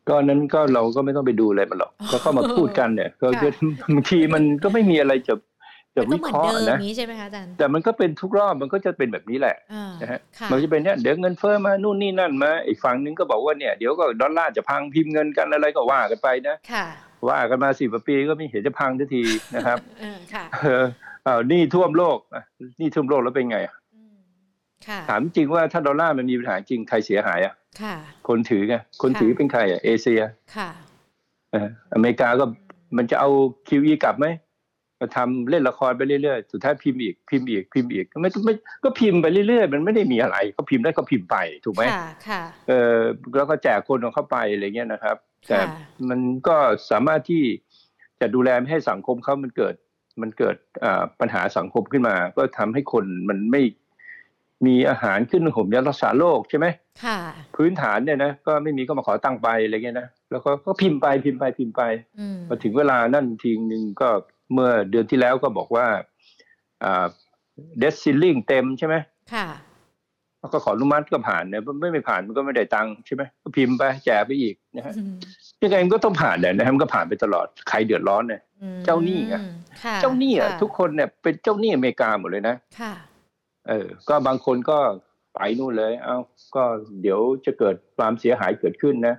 ก็นั้นก็เราก็ไม่ต้องไปดูอะไรมันหรอกก็เข้ามาพูดกันเนี่ยก็ค่ะคือบางทีมันก็ไม่มีอะไรจะๆจะมันก็วิเหมือเคนราะเดิห์มนะนี้ใช่ไหมคะอาจารย์แต่มันก็เป็นทุกรอบมันก็จะเป็นแบบนี้แหละอ่านะฮะค่ะมันจะเป็นเนี่ยเดี๋ยวเงินเฟ้อมานู่นนี่นั่นมาอีกฝั่งนึงก็บอกว่าเนี่ยเดี๋ยวก็ดอลลาร์จะพังพิมพ์เงินกันอะไรก็ว่ากันไปนะค่ะว่ากันมาสิบปีก็ไม่เห็นจะพังทันทีนะครับเออค่ะเออเอานี่ท่วมโลกอะนี่ท่วมโลกแล้วเป็นไงอะอืมค่ะ ถามจริงว่าถ้าดอลลาร์มันมีปัญหาจริงใครเสียหายอะค่ะคนถือไงคนถือเป็นใครอะเอเชียค่ะเอออเมริกาก็มันจะเอา QE กลับไหมก็ทำเล่นละครไปเรื่อยๆ สุดท้ายพิมพ์อีกพิมพ์อีกพิมพ์อีกไม่ไม่ก็พิมพ์ไปเรื่อยๆ มันไม่ได้มีอะไรก็พิมพ์ได้ก็พิมพ์ไปถูกไหมค่ะค่ะเออแล้วก็แจกคนของเข้าไปอะไรเงี้ยนะครับ แต่ค่ะมันก็สามารถที่จะดูแลไม่ให้สังคมเขามันเกิดมันเกิดอ่าปัญหาสังคมขึ้นมา ก็ทำให้คนมันไม่ มีอาหารขึ้นห่มยารักษาโรคใช่ไหมค่ะ พื้นฐานเนี่ยนะก็ไม่มีก็มาขอตั้งค์ไปอะไรเงี้ยนะแล้วก็ก็พิมพ์ไปพิมพ์ไปพิมพ์ไปอืมพอถึงเวลานั่นทีหนึ่งก็เมื่อเดือนที่แล้วก็บอกว่าอ่าเดซิลลิงเต็มใช่ไหมค่ะแล้วก็ขออนุมัติก็ผ่านเนี่ยไม่ไม่ผ่านมันก็ไม่ได้ตังค์ใช่ไหมก็พิมพ์ไปแจกไปอีกนะฮะอืมยังไงมันก็ต้องผ่านเนี่ยนะฮะมันก็ผ่านไปตลอดใครเดือดร้อนเนี่ยอืมเจ้าหนี้ไงค่ะเจ้าหนี้อะค่ะทุกคนเนี่ยเป็นเจ้าหนี้อเมริกาหมดเลยนะค่ะ เออ ก็บางคนก็ไปนู่นเลย เอ้าก็เดี๋ยวจะเกิดความเสียหายเกิดขึ้นนะ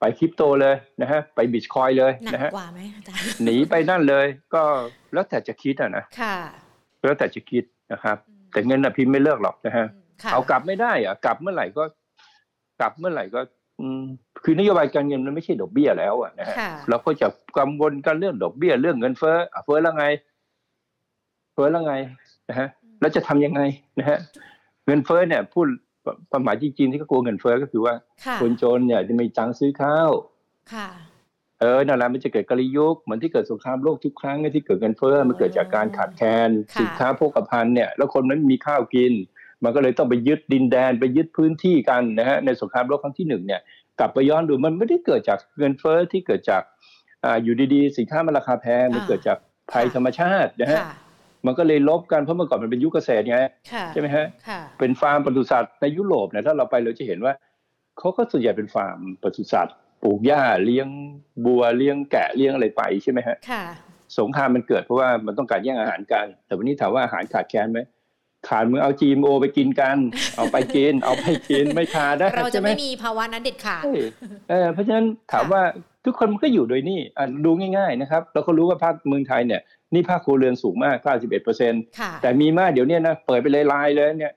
ไปคริปโตเลยนะฮะ ไปบิตคอยเลยหนักนะฮะกว่าไหมอาจารย์ หนีไปนั่นเลย ก็แล้วแต่จะคิดอะนะ ค่ะ แล้วแต่จะคิดนะครับ แต่เงินน่ะพิมพ์ไม่เลิกหรอกนะฮะค่ะเอากลับไม่ได้อะ กลับเมื่อไหร่ก็ กลับเมื่อไหร่ก็อืมคือนโยบายการเงินมันไม่ใช่ดอกเบี้ยแล้วอะนะฮะค่ะเราก็จะกังวลกันเรื่องดอกเบี้ยเรื่องเงินเฟ้ออะเฟ้อแล้วไง เฟ้อแล้วไงนะฮะ แล้วจะทำยังไงนะฮะเงินเฟ้อเนี่ยพูดความหมายจริงๆที่ก็กลัวเงินเฟ้อก็คือว่าค่ะคนจนเนี่ยจะไม่มีตังค์ซื้อข้าวค่ะเออนั่นแหละมันจะเกิดกลยุกต์เหมือนที่เกิดสงครามโลกทุกครั้งที่เกิดเงินเฟ้อมันเกิดจากการขาดแคลนค่ะสินค้าโภคภัณฑ์เนี่ย แล้วคนนั้นมีข้าวกิน มันก็เลยต้องไปยึดดินแดนไปยึดพื้นที่กันนะฮะในสงครามโลกครั้งที่หนึ่งเนี่ยกลับไปย้อนดูมันไม่ได้เกิดจากเงินเฟ้อที่เกิดจากอ่าอยู่ดีๆ สินค้ามันราคาแพงมันเกิดจากภัยธรรมชาตินะฮะค่ะ มันก็เลยลบกันเพราะเมื่อก่อนมันเป็นยุคเกษตรไงค่ะใช่ไหมฮะค่ะเป็นฟาร์มปศุสัตว์ในยุโรปเนี่ยถ้าเราไปเราจะเห็นว่าเขาก็ส่วนใหญ่เป็นฟาร์มปศุสัตว์ปลูกหญ้าเลี้ยงบัวเลี้ยงแกะเลี้ยงอะไรไปใช่ไหมฮะค่ะสงครามมันเกิดเพราะว่ามันต้องการแย่งอาหารกัน แต่วันนี้ถามว่าอาหารขาดแคลนไหมขาดมือเอา GMO ไปกินกัน เอาไปกิน เอาไปกินไม่ขาดได้เราจะใช่ไหมไม่มีภาวะนั้นเด็ดขาดใช่เออเพราะฉะนั้นถามว่าทุกคนมันก็อยู่โดยนี่อะดูง่าย ๆนะครับ เราก็รู้ว่าภาคเมืองไทยเนี่ย นี่ภาคครัวเรือนสูงมาก 91เปอร์เซ็นต์ค่ะแต่มีมากเดี๋ยวเนี้นะ เปิดไปเลยไลน์เลยเนี่ย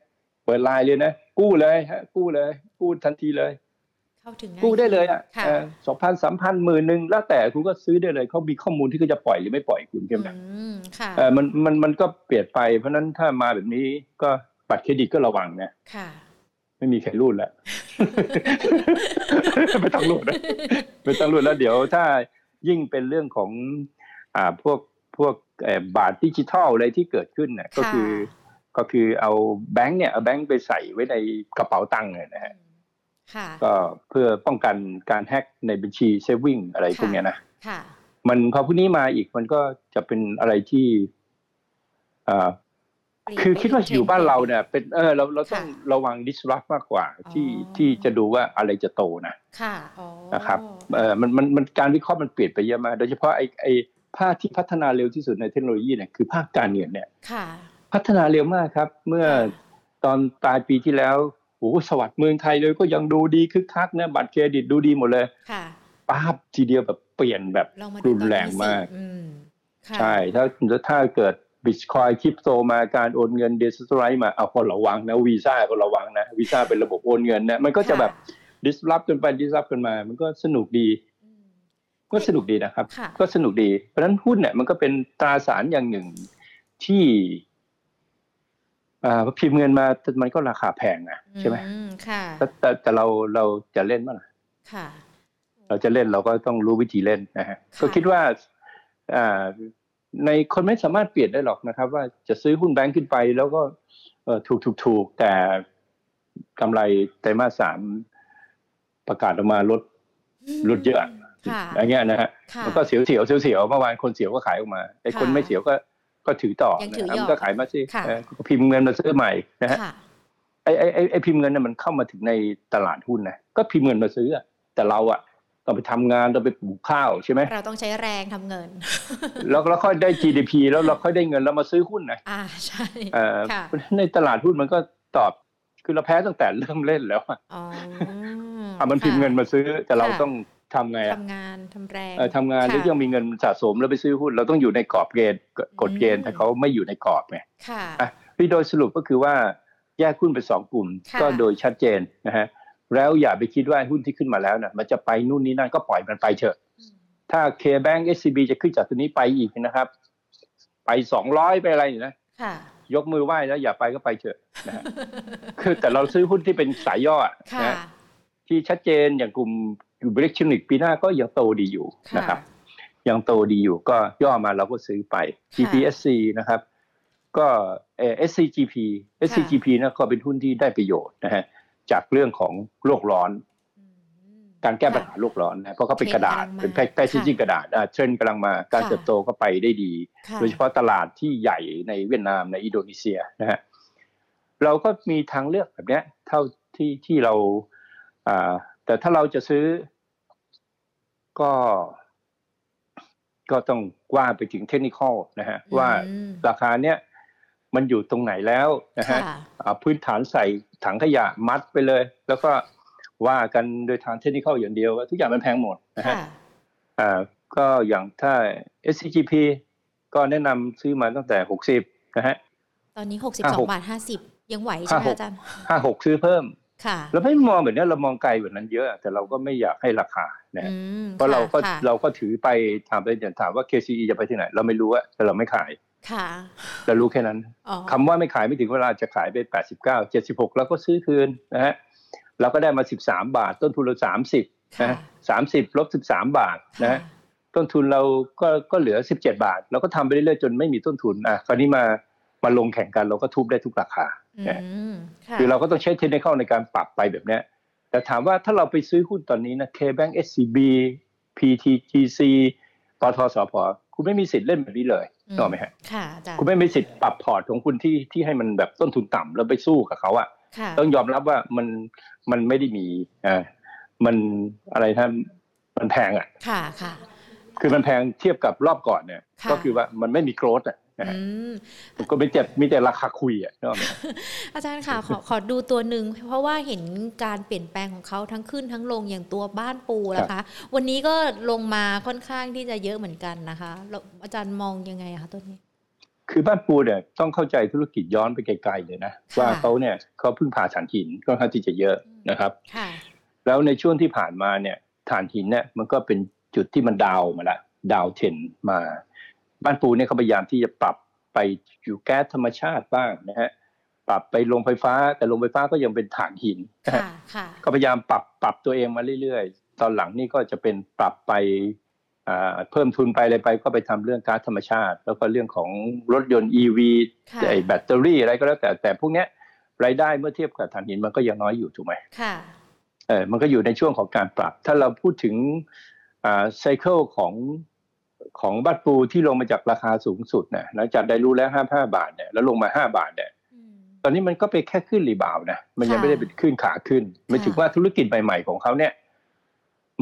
เปิดไลน์เลยนะ กู้เลยฮะ กู้เลย กู้ทันทีเลย เข้าถึงง่ายกู้ได้เลยอะค่ะสองพันสามพันหมื่นหนึ่งแล้วแต่คุณก็ซื้อได้เลย เขามีข้อมูลที่เขาจะปล่อยหรือไม่ปล่อยคุณใช่ไหมอืมค่ะเออมันมันมันก็เปลี่ยนไป เพราะฉะนั้นถ้ามาแบบนี้ก็บัตรเครดิตก็ระวังนะค่ะไม่มีใครรูดแล้วไม่ต้องรูดนะไม่ต้องรูดแล้ว เดี๋ยวถ้ายิ่งเป็นเรื่องของ อ่าพวก พวกเอ่อบาทดิจิทัลอะไรที่เกิดขึ้นเนี่ยก็คือก็คือเอาแบงค์เนี่ยเอาแบงค์ไปใส่ไว้ในกระเป๋าตังค์เนี่ยนะฮะค่ะก็เพื่อป้องกันการแฮ็กในบัญชีเซฟวิ่งอะไรพวกเนี้ยนะค่ะมันพอพวกนี้มาอีกมันก็จะเป็นอะไรที่อ่าเปลี่ยนคือไปคิดว่าอีกอยู่บ้านทเราเนี่ย เป็นเออเราเราต้องค่ะระวัง disrupt มากกว่า ที่อ๋อที่จะดูว่าอะไรจะโตนะ ค่ะอ๋อนะครับเออมันมันมันการวิเคราะห์มันเปลี่ยนไปเยอะมาก โดยเฉพาะไอ้ไอ้ ภาคที่พัฒนาเร็วที่สุดในเทคโนโลยีเนี่ยคือภาคการเงินเนี่ยค่ะพัฒนาเร็วมากครับ เมื่อค่ะตอนปลายปีที่แล้วโอ้โหสวัสดิ์เมืองไทยเลยก็ยังดูดีคึกคักนะบัตรเครดิตดูดีหมดเลยค่ะป้าบทีเดียวแบบเปลี่ยนแบบลองมาดูรุนตอนแรงนี้สิมากอืมค่ะใช่ถ้าถ้าเกิดบิตคอยคริปโตมาการโอนเงินเดซิสไรมาเอาก็ระวังนะวีซ่าก็ระวังนะวีซ่าเป็นระบบโอนเงินเนี่ยมันก็จะแบบ disrupt จนไป disrupt กันมา มันก็สนุกดีอืม ก็สนุกดีนะครับค่ะก็สนุกดี เพราะฉะนั้นหุ้นเนี่ยมันก็เป็นตราสารอย่างหนึ่งที่อ่าพิมพ์เงินมามันก็ราคาแพงนะใช่ไหมอืค่ะแต่แต่แต่เราเราจะเล่นมั้ยล่ะค่ะ เราจะเล่นเราก็ต้องรู้วิธีเล่นนะฮะค่ะก็คิดว่าอ่าในคนไม่สามารถเปลี่ยนได้หรอกนะครับ ว่าจะซื้อหุ้นแบงก์ขึ้นไป แล้วก็เอ่อถูกถูกถูกแต่กำไรไตรมาสสามประกาศออกมาลดลดเยอะ ค่ะอย่างเงี้ยนะฮะค่ะมันก็เสียวเสียวเสียวเสียวเมื่อวานคนเสียวก็ขายออกมาไอ้คนค่ะไม่เสียวก็ก็ถือต่อยังถือนะยอดมันก็ขายมาสิค่ะเออก็พิมพ์เงินมาซื้อใหม่นะฮะค่ะไอ้ไอ้ไอ้ไอ้พิมพ์เงินน่ะมันเข้ามาถึงในตลาดหุ้นนะก็พิมพ์เงินมาซื้ออะแต่เราอะต้องไปทำงานต้องไปปลูกข้าวใช่ไหมเราต้องใช้แรงทำเงิน แล้วเราค่อยได้ GDP แล้วเราค่อยได้เงินแล้วมาซื้อหุ้นนะอ่าใช่เอ่อค่ะในตลาดหุ้นมันก็ตอบคือเราแพ้ตั้งแต่เริ่มเล่นแล้วอะอ๋ออะมันพิมพ์เงินมาซื้อแต่เราค่ะต้อง ทำไงอะทำงานทำแรงเอ่อทำงานค่ะแล้วยังมีเงินสะสมแล้วไปซื้อหุ้น เราต้องอยู่ในกรอบเกณฑ์กฎเกณฑ์อืมถ้าเขาไม่อยู่ในกรอบไงค่ะอะพี่โดยสรุปก็คือว่าแยกหุ้นเป็นสองกลุ่มค่ะก็โดยชัดเจนนะฮะแล้วอย่าไปคิดว่าหุ้นที่ขึ้นมาแล้วนะมันจะไปนู่นนี่นั่นก็ปล่อยมันไปเถอะอืมถ้า K-Bank SCB จะขึ้นจากตัวนี้ไปอีกนะครับ ไปสองร้อยไปอะไรอยู่นะค่ะยกมือไหว้แล้วอย่าไปก็ไปเถอะนะฮะคือแต่เราซื้อหุ้นที่เป็นสายย่ออะค่ะนะที่ชัดเจนอย่างกลุ่ม อยู่บริกชนิกปีหน้าก็ยังโตดีอยู่ค่ะนะครับ ยังโตดีอยู่ก็ย่อมาเราก็ซื้อไป GPSC นะครับ ก็เอ่อ SCGP SCGP นะก็เป็นหุ้นที่ได้ประโยชน์นะฮะจากเรื่องของโลกร้อนอืมการแก้ปัญหาโลกร้อนนะเพราะเขาเป็นกระดาษเทรนด์กำลังมาเป็นแพคเกจิ้งค่ะกระดาษอะเทรนด์กำลังมาการค่ะเติบโตก็ไปได้ดีค่ะโดยเฉพาะตลาดที่ใหญ่ในเวียดนามในอินโดนีเซียนะฮะเราก็มีทางเลือกแบบเนี้ยเท่าที่ที่เราอ่าแต่ถ้าเราจะซื้อ ก็ก็ต้องว่าไปถึงเทคนิคนะฮะว่าอืมราคาเนี้ยมันอยู่ตรงไหนแล้วนะฮะค่ะอ่าพื้นฐานใส่ถังขยะมัดไปเลย แล้วก็ว่ากันโดยทางเทคนิคอย่างเดียวว่าทุกอย่างมันแพงหมดนะฮะค่ะอ่าก็อย่างถ้า SCGP ก็แนะนำซื้อมาตั้งแต่ 60นะฮะตอนนี้หกสิบห้าสอหงกบาทห้าสิบยังไหวใช่ไหมห้าหกอาจารย์56ซื้อเพิ่มค่ะเราไม่มองแบบนี้เรามองไกลกว่านั้นเยอะ แต่เราก็ไม่อยากให้ราคา นะฮะอืมเพราะเราก็ค่ะเราก็ถือไปถามไปอย่างถามว่า KCE จะไปที่ไหน เราไม่รู้อะแต่เราไม่ขายค่ะเรารู้แค่นั้นอ๋อคำว่าไม่ขายไม่ถึงเวลาจะขายไป 89 76 แล้วก็ซื้อคืนนะฮะเราก็ได้มา 13 บาท ต้นทุนเรา 30ค่ะนะ30ลบ 13 บาทนะฮะต้นทุนเราก็ก็เหลือ 17 บาท เราก็ทำไปเรื่อยๆจนไม่มีต้นทุนอะคราวนี้มามาลงแข่งกันเราก็ทุบได้ทุกราคาอืนะมค่ะคือเราก็ต้องใช้เทคนิคในการปรับไปแบบเนี้ย แต่ถามว่าถ้าเราไปซื้อหุ้นตอนนี้นะ KBank SCB PTGC ปทสพคุณไม่มีสิทธิ์เล่นแบบนี้เลยอืมนึกออกไหมฮะค่ะอาจารย์คุณไม่มีสิทธิ์ปรับพอร์ตของคุณที่ที่ให้มันแบบต้นทุนต่ำแล้วไปสู้กับเขาอะค่ะต้องยอมรับว่ามันมันไม่ได้มีอ่ามันอะไรท่านมันแพงอะค่ะค่ะคือมันแพงเทียบกับรอบก่อนเนี่ยค่ะก็คือว่ามันไม่มีโกรธอะ นะอืฮะมก็มีแต่มีแต่ราคาคุยอะนึกออกไหมอาจารย์ค่ะขอขอดูตัวหนึ่งเพราะว่าเห็นการเปลี่ยนแปลงของเขาทั้งขึ้นทั้งลงอย่างตัวบ้านปูนะคะ วันนี้ก็ลงมาค่อนข้างที่จะเยอะเหมือนกันนะคะแล้วอาจารย์มองยังไงคะตัวนี้ คือบ้านปูเนี่ยต้องเข้าใจธุรกิจย้อนไปไกลๆเลยนะค่ะว่าเขาเนี่ยเขาเพิ่งผ่าถ่านหินค่อนข้างที่จะเยอะนะครับค่ะแล้วในช่วงที่ผ่านมาเนี่ยถ่านหินเนี่ยมันก็เป็นจุดที่มันดาวมาละดาวเทนมา บ้านปูเนี่ยเขาพยายามที่จะปรับไปอยู่แก๊สธรรมชาติบ้างนะฮะปรับไปลงไฟฟ้าแต่ลงไฟฟ้าก็ยังเป็นถ่านหินนะฮะค่ะค่ะก็พยายามปรับปรับตัวเองมาเรื่อยๆ ตอนหลังนี่ก็จะเป็นปรับไปอ่าเพิ่มทุนไปอะไรไปก็ไปทำเรื่องก๊าซธรรมชาติ แล้วก็เรื่องของรถยนต์ EV ค่ะไอ้แบตเตอรี่อะไรก็แล้วแต่แต่พวกเนี้ยรายได้เมื่อเทียบกับถ่านหินมันก็ยังน้อยอยู่ถูกไหมค่ะเออมันก็อยู่ในช่วงของการปรับ ถ้าเราพูดถึงอ่า cycle ของ ของบ้านปูที่ลงมาจากราคาสูงสุดเนี่ยหลังจากได้รู้แล้วห้าห้าบาทเนี่ยแล้วลงมาห้าบาทเนี่ยอืมตอนนี้มันก็ไปแค่ขึ้น rebound นะมันยังค่ะไม่ได้เป็นขึ้นขาขึ้นหมายถึงว่าธุรกิจใหม่ๆของเขาเนี่ย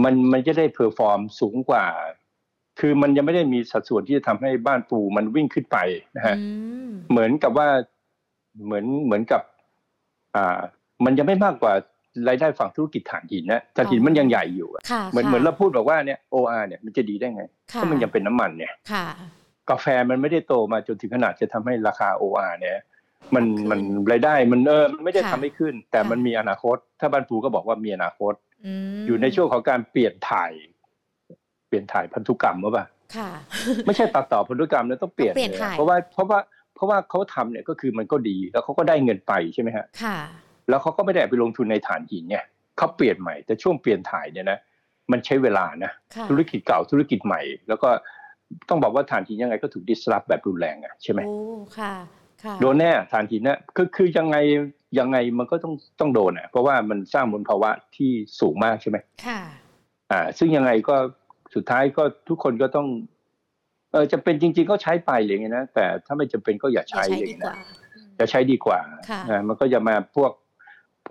มันมันจะได้ perform สูงกว่า คือมันยังไม่ได้มีสัดส่วนที่จะทำให้บ้านปูมันวิ่งขึ้นไปนะฮะอืมเหมือนกับว่าเหมือนเหมือนกับ อ่า มันยังไม่มากกว่า รายได้ฝั่งธุรกิจถ่านหินนะถ่านหินมันยังใหญ่อยู่อะค่ะเหมือนค่ะเหมือนเราพูดบอกว่าเนี่ย OR เนี่ยมันจะดีได้ไงค่ะก็มันยังเป็นน้ำมันเนี่ยค่ะกาแฟมันไม่ได้โตมาจนถึงขนาดจะทำให้ราคา OR เนี่ยมันขึ้นมันรายได้มันเออมันไม่ได้ค่ะทำให้ขึ้น แต่ค่ะมันมีอนาคต ถ้าบ้านปูก็บอกว่ามีอนาคตมอยู่ในช่วงของการเปลี่ยนถ่าย เปลี่ยนถ่ายพันธุกรรมหรือเปล่าค่ะไม่ใช่ตัดต่อพันธุกรรมแล้วต้องเปลี่ยนต้องเปลี่ยนเลยถ่ายเพราะว่าเพราะว่าเพราะว่าเขาทำเนี่ยก็คือมันก็ดีแล้วเขาก็ได้เงินไปใช่ไหมฮะค่ะ แล้วเขาก็ไม่ได้ไปลงทุนในฐานหินเนี่ยเขาเปลี่ยนใหม่แต่ช่วงเปลี่ยนถ่ายเนี่ยนะมันใช้เวลานะค่ะธุรกิจเก่าธุรกิจใหม่ แล้วก็ต้องบอกว่าฐานหินยังไงก็ถูกดิสรับแบบรุนแรงอะใช่ไหมโอ้ค่ะค่ะโดนแน่ฐานหินนะคือคือยังไงยังไงมันก็ต้องต้องโดนอะเพราะว่ามันสร้างมลภาวะที่สูงมากใช่ไหมค่ะอ่า ซึ่งยังไงก็สุดท้ายก็ทุกคนก็ต้องเออจะเป็นจริง ๆ ก็ใช้ไปอะไรอย่างเงี้ยนะแต่ถ้าไม่จำเป็นก็อย่าอย่าใช้ใช้อะไรอดีย่างเงี้ยกว่านะอืมจะใช้ดีกว่าค่ะอ่ามันก็จะมาพวกพ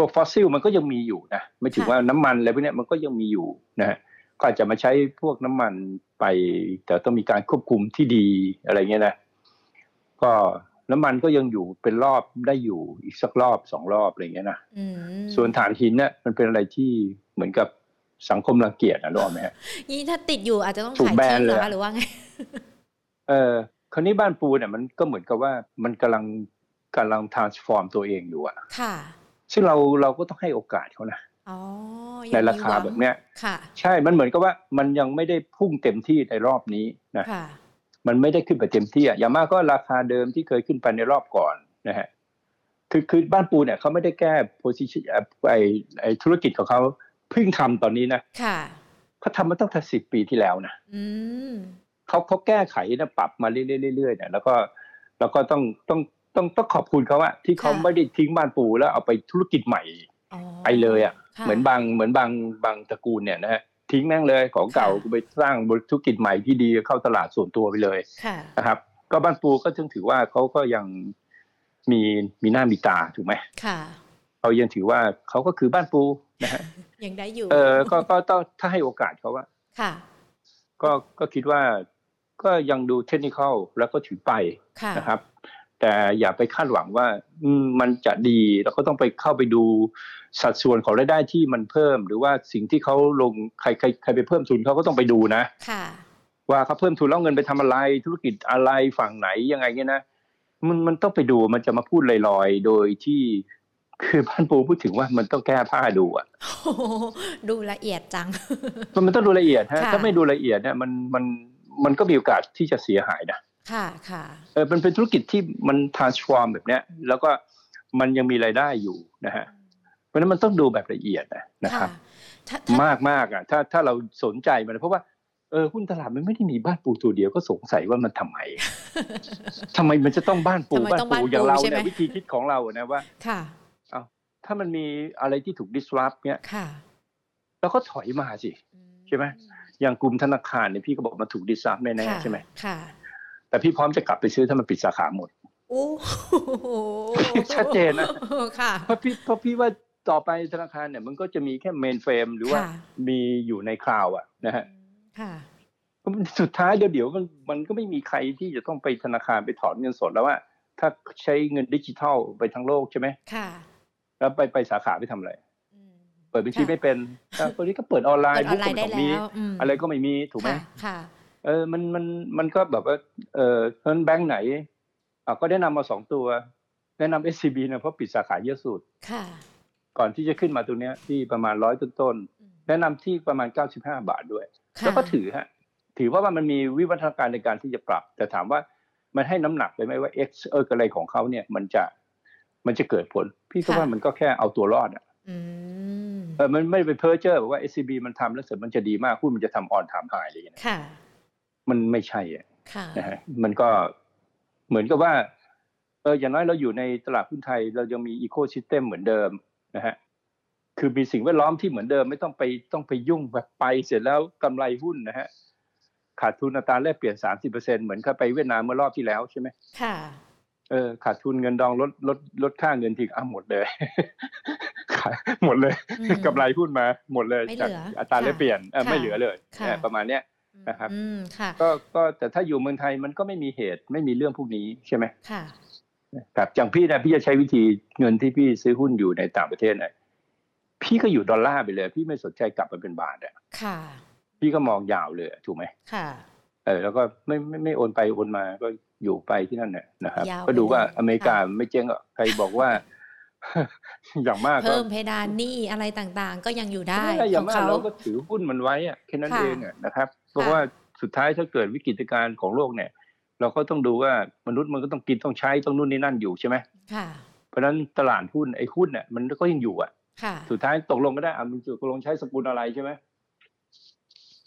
วกฟอสซิลมันก็ยังมีอยู่นะไม่ถึงค่ะว่าน้ำมันอะไรพวกเนี้ยมันก็ยังมีอยู่นะฮะก็อาจจะมาใช้พวกน้ำมันไป แต่ต้องมีการควบคุมที่ดีอะไรเงี้ยนะ ก็น้ำมันก็ยังอยู่เป็นรอบได้อยู่อีกสักรอบสองรอบอะไรเงี้ยนะอืมส่วนฐานหินเนี่ยมันเป็นอะไรที่เหมือนกับสังคมรังเกียจนะรู้ไหมฮะนี่ถ้าติดอยู่อาจจะต้องถูกขายแบนทิ้งเหรอเลยคะหรือว่าไงเออคราวนี้บ้านปูเนี่ยมันก็เหมือนกับว่ามันกำลังกำลัง transform ตัวเองอยู่อะค่ะ ซึ่งเราเราก็ต้องให้โอกาสเขานะอ๋อในยังมีราคาหวังแบบเนี้ยค่ะใช่มันเหมือนกับว่ามันยังไม่ได้พุ่งเต็มที่ในรอบนี้นะค่ะมันไม่ได้ขึ้นไปเต็มที่อะอย่างมากก็ราคาเดิมที่เคยขึ้นไปในรอบก่อนนะฮะคือคือบ้านปูเนี่ยเขาไม่ได้แก้ position เอ่อไอไอธุรกิจของเขาเพิ่งทำตอนนี้นะค่ะเขาทำมาตั้งแต่สิบปีที่แล้วนะอืมเขาเขาแก้ไขนะปรับมาเรื่อยๆเรื่อยๆเนี่ยแล้วก็แล้วก็ต้องต้อง ต้องต้องขอบคุณเขาอะที่เขาค่ะไม่ได้ทิ้งบ้านปูแล้วเอาไปธุรกิจใหม่อ๋อไปเลยอะค่ะเหมือนบางเหมือนบางบางตระกูลเนี่ยนะฮะทิ้งแม่งเลยของเก่าค่ะกูไปสร้างธุรกิจใหม่ที่ดีเข้าตลาดส่วนตัวไปเลยค่ะนะครับ ก็บ้านปูก็จึงถือว่าเขาก็ยังมีมีหน้ามีตาถูกไหมค่ะเขายังถือว่าเขาก็คือบ้านปูนะฮะยังได้อยู่ เออก็ก็ต้องถ้าให้โอกาสเขาว่าค่ะ ก็ก็คิดว่าก็ยังดูเทคนิคอลแล้วก็ถือไปค่ะนะครับ แต่อย่าไปคาดหวังว่าอืมมันจะดีแล้วก็ต้องไปเข้าไปดูสัดส่วนของรายได้ที่มันเพิ่ม หรือว่าสิ่งที่เขาลงใครใครใครไปเพิ่มทุนเขาก็ต้องไปดูนะค่ะว่าเขาเพิ่มทุนแล้วเงินไปทำอะไร ธุรกิจอะไรฝั่งไหนยังไงเงี้ยนะมันมันต้องไปดูมันจะมาพูดลอยๆ โดยที่คือบ้านปูพูดถึงว่ามันต้องแก้ผ้าดูอะโอ้โหดูละเอียดจังมันมันต้องดูละเอียดฮะค่ะถ้าไม่ดูละเอียดเนี่ยมันมันมันก็มีโอกาสที่จะเสียหายนะ ค่ะค่ะเออมันเป็นธุรกิจที่มัน transform แบบเนี้ย แล้วก็มันยังมีรายได้อยู่นะฮะเพราะฉะนั้นมันต้องดูแบบละเอียดนะนะครับถ้าถ้ามากมากอะ ถ้าถ้าเราสนใจมันเพราะว่าเออหุ้นตลาดมันไม่ได้มีบ้านปูตัวเดียวก็สงสัยว่ามันทำไมทำไมมันจะต้องบ้านปูทำไมบ้านต้องปูบ้านปูอย่างเราใช่ไหมเนี่ยวิธีคิดของเราอะนะว่า ค่ะเอาถ้ามันมีอะไรที่ถูก disrupt เนี่ยค่ะเราก็ถอยมาสิใช่ไหมอย่างกลุ่มธนาคารเนี่ยพี่ก็บอกมันถูก disrupt แน่ค่ะๆใช่ไหมค่ะ แต่พี่พร้อมจะกลับไปซื้อถ้ามันปิดสาขาหมดโอ้โหชัดเจนนะค่ะเพราะพี่เพราะพี่ว่าต่อไปธนาคารเนี่ยมันก็จะมีแค่ mainframe หรือว่าค่ะมีอยู่ใน cloud อะนะฮะค่ะก็มันสุดท้ายเดี๋ยวเดี๋ยวมันมันก็ไม่มีใครที่จะต้องไปธนาคารไปถอนเงินสดแล้วว่า ถ้าใช้เงินดิจิทัลไปทั้งโลกใช่ไหมค่ะ แล้วไปไปสาขาไปทำอะไรอืมเปิดบัญชีค่ะไม่เป็นอะคนนี้ก็เปิดออนไลน์เปิดออนไลน์ได้กก็ไม่แล้มีอืมอะไรก็ไม่มีถูกไหมค่ะค่ะ เออมันมันมันก็แบบว่าเออเพราะฉะนั้นแบงค์ไหนอะก็แนะนำมาสองตัว แนะนำ SCB นะเพราะปิดสาขาเยอะสุดค่ะ ก่อนที่จะขึ้นมาตัวเนี้ยที่ประมาณร้อยต้นๆอืมแนะนำที่ประมาณ95บาทด้วยค่ะแล้วก็ถือฮะถือว่าว่ามันมีวิวัฒนาการในการที่จะปรับ แต่ถามว่ามันให้น้ำหนักไปไหมว่า X เอออะไรของเขาเนี่ย มันจะมันจะเกิดผล พี่ก็ว่ามันก็แค่เอาตัวรอดอะอืมเออมันไม่ได้ไปเพ้อเจ้อบอกว่า SCB มันทำแล้วเสร็จมันจะดีมากหุ้นมันจะทำ all time high อะไรอย่างเงี้ยค่ะ มันไม่ใช่อะค่ะนะฮะมันก็เหมือนกับว่าเอออย่างน้อยเราอยู่ในตลาดหุ้นไทย เรายังมี ecosystem เหมือนเดิมนะฮะคือมีสิ่งแวดล้อมที่เหมือนเดิมไม่ต้องไปต้องไปยุ่งแบบไปเสร็จแล้วกำไรหุ้นนะฮะขาดทุนอัตราแลกเปลี่ยนสามสิบเปอร์เซ็นเหมือนกับไปเวียดนามเมื่อรอบที่แล้วใช่ไหมค่ะเออขาดทุนเงินดองลดลดลดค่าเงินทิ้งอะหมดเลยขายหมดเลยอืมกำไรหุ้นมาหมดเลยไม่จากเหลืออัตราแลกเปลี่ยนเออค่ะไม่เหลือเลยค่ะเนี่ยประมาณเนี้ย นะครับอืมค่ะก็ก็แต่ถ้าอยู่เมืองไทยมันก็ไม่มีเหตุไม่มีเรื่องพวกนี้ใช่ไหมค่ะครับอย่างพี่นะพี่จะใช้วิธีเงินที่พี่ซื้อหุ้นอยู่ในต่างประเทศนะพี่ก็อยู่ดอลลาร์ไปเลย พี่ไม่สนใจกลับมาเป็นบาทอะค่ะ พี่ก็มองยาวเลยถูกไหมค่ะเออแล้วก็ไม่ไม่ไม่โอนไปโอนมาก็อยู่ไปที่นั่นเนี่ยนะครับยาวไปก็ดูว่าเลยอเมริกาไม่เจ๊งหรอกใครบอกว่า อย่างมากก็เพิ่มเพดานหนี้อะไรต่างๆ ก็ยังอยู่ได้ไม่เป็นไรอขย่าองงมากเขาเราก็ถือหุ้นมันไว้อะแค่นั้นค่ะเองอะนะครับ เพราะว่าสุดท้ายถ้าเกิดวิกฤตการณ์ของโลกเนี่ย เราก็ต้องดูว่ามนุษย์มันก็ต้องกินต้องใช้ต้องนู่นนี่นั่นอยู่ใช่ไหมค่ะเพราะฉะนั้นตลาดหุ้นไอ้หุ้นเนี่ยมันก็ยังอยู่อะค่ะสุดท้ายตกลงก็ได้อะมันตกลงใช้สกุลอะไรใช่ไหม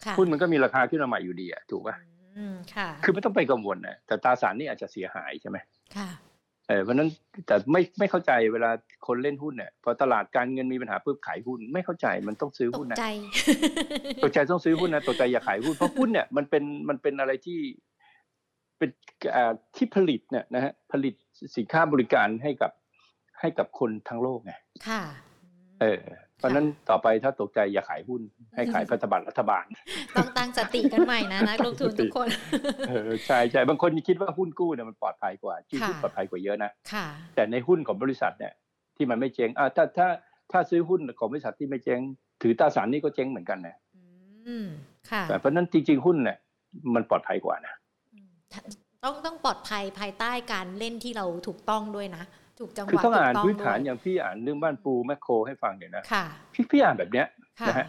ค่ะหุ้นมันก็มีราคาขึ้นมาใหม่อยู่ดีอะถูกป่ะอืมค่ะคือไม่ต้องไปกังวลนะแต่ตราสารนี่อาจจะเสียหายใช่ไหมค่ะ เออเพราะฉะนั้นแต่ไม่ไม่เข้าใจเวลาคนเล่นหุ้นเนี่ยพอตลาดการเงินมีปัญหาปุ๊บขายหุ้นไม่เข้าใจมันต้องซื้อตหุ้นกนะใจตกใจต้องซื้อหุ้นนะตกใจอย่าขายหุ้นเพราะหุ้นเนี่ยมันเป็นมันเป็นอะไรที่เป็นอ่าที่ผลิตเนี่ยนะฮะผลิตสินค้าบริการให้กับให้กับคนทั้งโลกไงค่ะ เออเพ ราะฉะนั้นต่อไปถ้าตกใจอย่าขายหุ้นให้ขายพันธบัตรรัฐบาล ต้องตั้งสติกันใหม่นะนักลงทุนทุกคนเออใช่ใช่บางคนคิดว่าหุ้นกู้เนี่ยมันปลอดภัยกว่าจริงค่ะหุ้นปลอดภัยกว่าเยอะนะค่ะแต่ในหุ้นของบริษัทเนี่ยที่มันไม่เจ๊งอ่าถ้าถ้าถ้าซื้อหุ้นของบริษัทที่ไม่เจ๊งถือตราสารหนี้ก็เจ๊งเหมือนกันนะอืมค่ะแต่เพราะฉะนั้นจริง ๆ หุ้นเนี่ยมันปลอดภัยกว่านะอืมต้องต้องปลอดภัยภายใต้การเล่นที่เราถูกต้องด้วยนะ ถูกจังหคือวะต้องอ่านถูกพื้นฐานด้วยอย่างพี่อ่านเรื่องบ้านปูแมคโครให้ฟังเนี่ยนะค่ะพี่พี่อ่านแบบเนี้ยค่ะนะฮะ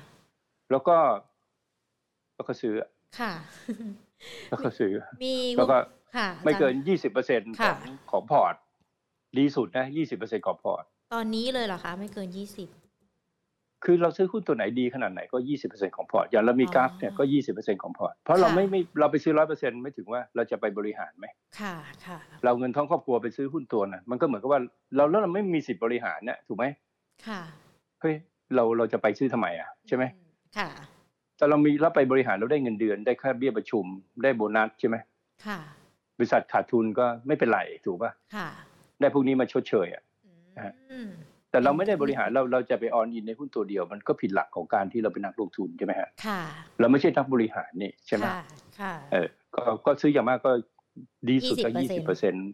แล้วก็แล้วก็ซื้อค่ะแล้วก็ซื้อมีแล้วก็ค่ะไม่เกินอาจารย์ยี่สิบเปอร์เซ็นขค่ะองของ port ดีสุดนะยี่สิบเปอร์เซ็นของพอร์ต ตอนนี้เลยเหรอคะ ไม่เกินยี่สิบ คือเราซื้อหุ้นตัวไหนดีขนาดไหนก็ยี่สิบเปอร์เซ็นของ port อย่างเรามีอ๋อ Gulf เนี่ยก็ยี่สิบเปอร์เซ็นของ port เพราะเราค่ะไม่ไม่เราไปซื้อร้อยเปอร์เซ็นไม่ถึงว่าเราจะไปบริหารไหมค่ะค่ะเราเงินทั้งครอบครัวไปซื้อหุ้นตัวน่ะมันก็เหมือนกับว่าเราแล้วเราไม่มีสิทธิ์บริหารเนี่ยถูกไหมค่ะเฮ้ยเราเราจะไปซื้อทำไมอะใช่ไหมอืค่ะแต่เรามีรับไปบริหารเราได้เงินเดือนได้ค่าเบี้ยประชุมได้โบนัสใช่ไหมค่ะ บริษัทขาดทุนก็ไม่เป็นไรถูกป่ะค่ะ ได้พวกนี้มาชดเชยอะฮะอืม แต่เราไม่ได้บริหารเราเราจะไปออนอินในหุ้นตัวเดียว มันก็ผิดหลักของการที่เราเป็นนักลงทุนใช่ไหมฮะค่ะเราไม่ใช่นักบริหารนี่ใช่ไหมค่ะค่ะเออก็ก็ซื้ออย่างมากก็ดีสุดก็ยี่สิบเปอร์เซ็นต์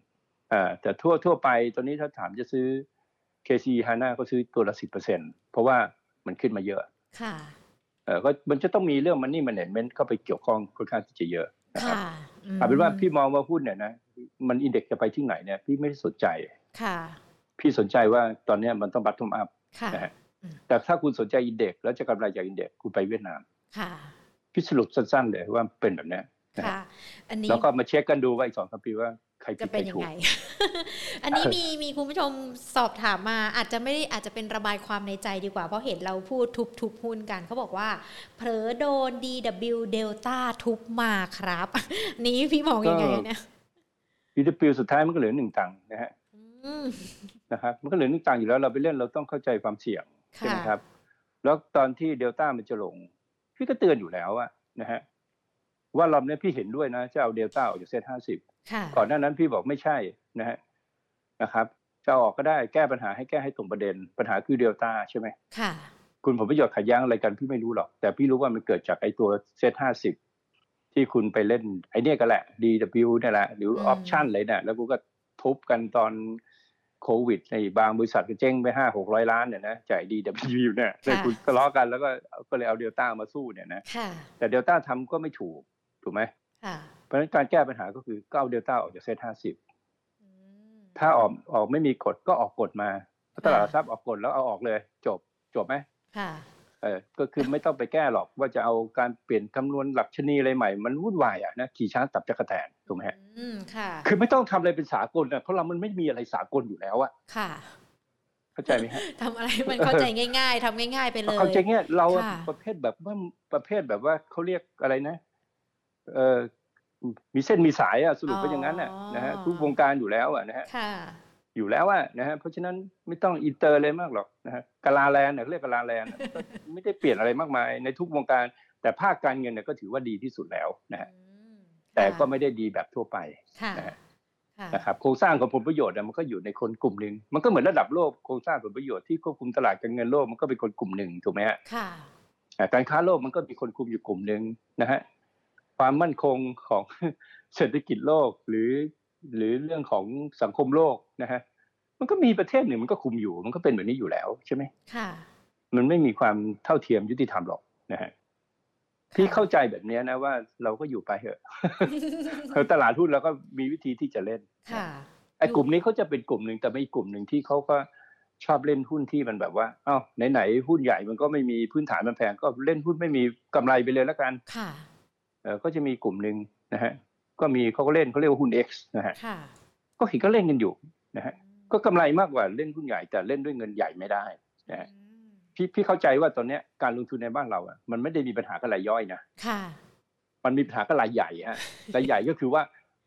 อ่าแต่ทั่วทั่วไปตอนนี้ถ้าถามจะซื้อ KC HANA ก็ซื้อตัวละสิบเปอร์เซ็นเพราะว่ามันขึ้นมาเยอะค่ะเออก็มันจะต้องมีเรื่องมันนี่มันเน็ตเมนเข้าไปเกี่ยวข้องค่อนข้างที่จะเยอะนะครับค่ะมเอาเป็นว่าพี่มองว่าหุ้นเนี่ยนะมันอินเด็กจะไปที่ไหนเนี่ยพี่ไม่ได้สนใจค่ะ พี่สนใจว่าตอนเนี้ยมันต้องบัตทอมอัพค่ะนะฮะอืมแต่ถ้าคุณสนใจอินเด็กแล้วจะกำไรจากอินเด็กคุณไปเวียดนามค่ะพี่สรุปสั้นๆเลยว่าเป็นแบบเนี้ยนะฮะค่ะอันนี้แล้วก็มาเช็คกันดูว่าอีกสองสามปีว่าใครผิจะดใคเป็รนยัถูงกไง อันนี้มีมีคุณผู้ชมสอบถามมา อาจจะไม่ได้อาจจะเป็นระบายความในใจดีกว่า เพราะเห็นเราพูดทุบทุบหุ้นกัน เขาบอกว่า เผลอโดน DW Delta ทุบมาครับ นี้พี่มองยังไงเนี่ยยูดีพิวสุดท้ายมันก็เหลือหนึ่งตังค์นะฮะอืม นะครับมันก็เหลือหนึ่งตังค์อยู่แล้วเราไปเล่นเราต้องเข้าใจความเสี่ยงใช่ไหมค่ะครับ แล้วตอนที่เดลต้ามันจะลง พี่ก็เตือนอยู่แล้วอะนะฮะว่ารอบนี้พี่เห็นด้วยนะจะเอาเดลต้าออกจากเซ็ตห้าสิบค่ะก่อนหน้านั้นพี่บอกไม่ใช่นะฮะนะครับจะเอาออกก็ได้แก้ปัญหาให้แก้ให้ตรงประเด็น ปัญหาคือเดลต้าใช่ไหมค่ะคุณผลประโยชน์ขัดแย้งอะไรกันพี่ไม่รู้หรอก แต่พี่รู้ว่ามันเกิดจากไอ้ตัวเซตห้าสิบที่คุณไปเล่นไอ้เนี่ยก็แหละ DW เนี่ยแหละ หรืออือมอปชั่นเลยเนี่ยแล้วกูก็ทุบกันตอน โควิดในบางบริษัทก็เจ๊งไปห้าหกร้อยล้านเนี่ยนะจ่าย DW เนี่ยเลยคุณทะเลาะกันแล้วก็ก็เลยเอาเดลต้ามาสู้เนี่ยนะค่ะแต่เดลต้าทำก็ไม่ถูกถูกไหมค่ะเพราะฉะนั้นการแก้ปัญหาก็คือก็เอาเดลต้าออกจากเซตห้าสิบอืมถ้าออกออกไม่มีกฎก็ออกกฎมาถ้าตลาดหลัค่ะกทรัพย์ออกกฎแล้วเอาออกเลย จบจบไหมค่ะ เออก็คือไม่ต้องไปแก้หรอกว่าจะเอาการเปลี่ยนคำนวณหลักชนีอะไรใหม่ มันวุ่นวายอะนะขี่ช้างตับจักรแตนถูกไหมฮะอืมค่ะ คือไม่ต้องทำอะไรเป็นสากลนะเพราะเรามันไม่มีอะไรสากลอยู่แล้วอะค่ะ เข้าใจไหมฮะทำอะไรมันเข้าใจง่าย ๆทำง่าย ๆ ไปเลยเข้าใจเงี้ยเราอะค่ะประเภทแบบว่าประเภทแบบว่าเขาเรียกอะไรนะ เออมีเส้นมีสายอะสรุปเป็นอย่างนั้นน่ะนะฮะทุกวงการอยู่แล้วอะนะฮะค่ะ อยู่แล้วอะนะฮะเพราะฉะนั้นไม่ต้องอินเตอร์เลยมากหรอกนะฮะกะลาแลนด์เนี่ยเรียกกะลาแลนด์ก็ไม่ได้เปลี่ยนอะไรมากมายในทุกวงการ แต่ภาคการเงินเนี่ยก็ถือว่าดีที่สุดแล้วนะฮะอืมแต่ก็ไม่ได้ดีแบบทั่วไปค่ะนะฮะค่ะนะครับโครงสร้างของผลประโยชน์เนี่ยมันก็อยู่ในคนกลุ่มหนึ่งมันก็เหมือนระดับโลกโครงสร้างผลประโยชน์ที่ควบคุมตลาดการเงินโลกมันก็เป็นคนกลุ่มหนึ่งถูกไหมฮะค่ะอ่าการค้าโลกมันก็มีคนคุมอยู่กลุ่มหนึ่งนะฮะความมั่นคงของเศรษฐกิจโลกหรือ หรือเรื่องของสังคมโลกนะฮะมันก็มีประเทศหนึ่งมันก็คุมอยู่ มันก็เป็นแบบนี้อยู่แล้วใช่ไหมค่ะ มันไม่มีความเท่าเทียมยุติธรรมหรอกนะฮะที่เข้าใจแบบเนี้ยนะว่าเราก็อยู่ไปเถอะเออตลาดหุ้นเราก็มีวิธีที่จะเล่นค่ะไอ้กลุ่มนี้เขาจะเป็นกลุ่มหนึ่งแต่ไม่กลุ่มหนึ่งที่เขาก็ชอบเล่นหุ้นที่มันแบบว่าอ้าวไหนๆหุ้นใหญ่มันก็ไม่มีพื้นฐานมันแพงก็เล่นหุ้นไม่มีกำไรไปเลยแล้วกัน ค่ะเออก็จะมีกลุ่มหนึ่งนะฮะ ก็มีเขาก็เล่นเขาเรียกว่าหุ้น X นะฮะค่ะก็เห็นก็เล่นกันอยู่นะฮะก็กำไรมากกว่าเล่นหุ้นใหญ่แต่เล่นด้วยเงินใหญ่ไม่ได้นะฮะอืมพี่พี่เข้าใจว่าตอนเนี้ยการลงทุนในบ้านเราอะมันไม่ได้มีปัญหากับรายย่อยนะค่ะ มันมีปัญหากับรายใหญ่ฮะรายใหญ่ก็คือว่า